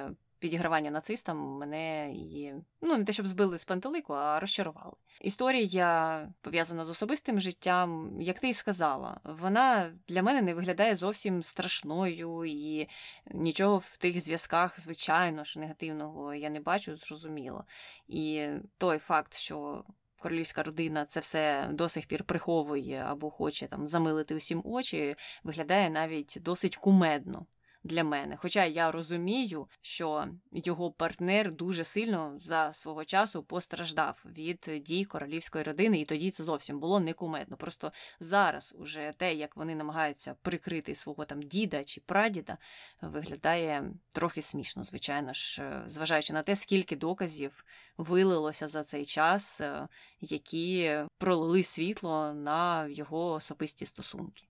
S2: підігравання нацистам мене і ну не те, щоб збили з пантелику, а розчарували. Історія пов'язана з особистим життям, як ти і сказала, вона для мене не виглядає зовсім страшною і нічого в тих зв'язках, звичайно ж, негативного я не бачу, зрозуміло. І той факт, що королівська родина це все до сих пір приховує або хоче там замилити усім очі, виглядає навіть досить кумедно. Для мене. Хоча я розумію, що його партнер дуже сильно за свого часу постраждав від дій королівської родини, і тоді це зовсім було не кумедно. Просто зараз уже те, як вони намагаються прикрити свого там діда чи прадіда, виглядає трохи смішно, звичайно ж, е, зважаючи на те, скільки доказів вилилося за цей час, е, які пролили світло на його особисті стосунки.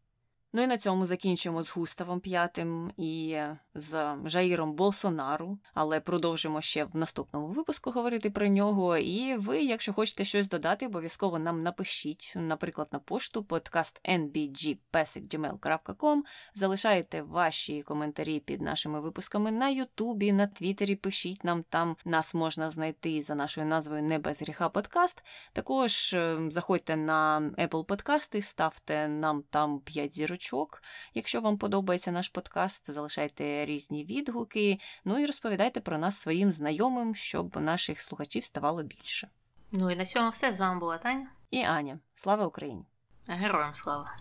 S2: Ну і на цьому закінчимо з Густавом П'ятим і з Жаїром Болсонару, але продовжимо ще в наступному випуску говорити про нього. І ви, якщо хочете щось додати, обов'язково нам напишіть, наприклад, на пошту подкаст nbgpesic.gmail.com, залишайте ваші коментарі під нашими випусками на Ютубі, на Твіттері, пишіть нам там, нас можна знайти за нашою назвою Не без гріха подкаст. Також е, заходьте на Apple подкасти, ставте нам там 5 зірочок зірочок. Якщо вам подобається наш подкаст, залишайте різні відгуки. Ну і розповідайте про нас своїм знайомим, щоб наших слухачів ставало більше.
S1: Ну і на цьому все. З вами була Таня
S2: і Аня. Слава Україні!
S1: Героям слава!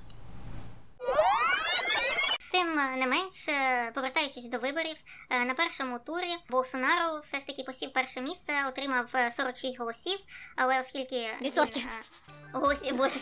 S3: Тим не менш, повертаючись до виборів, е, на першому турі Болсонару все ж таки посів перше місце, отримав 46 е, голосів, але оскільки
S4: відсотків
S3: голосів боже.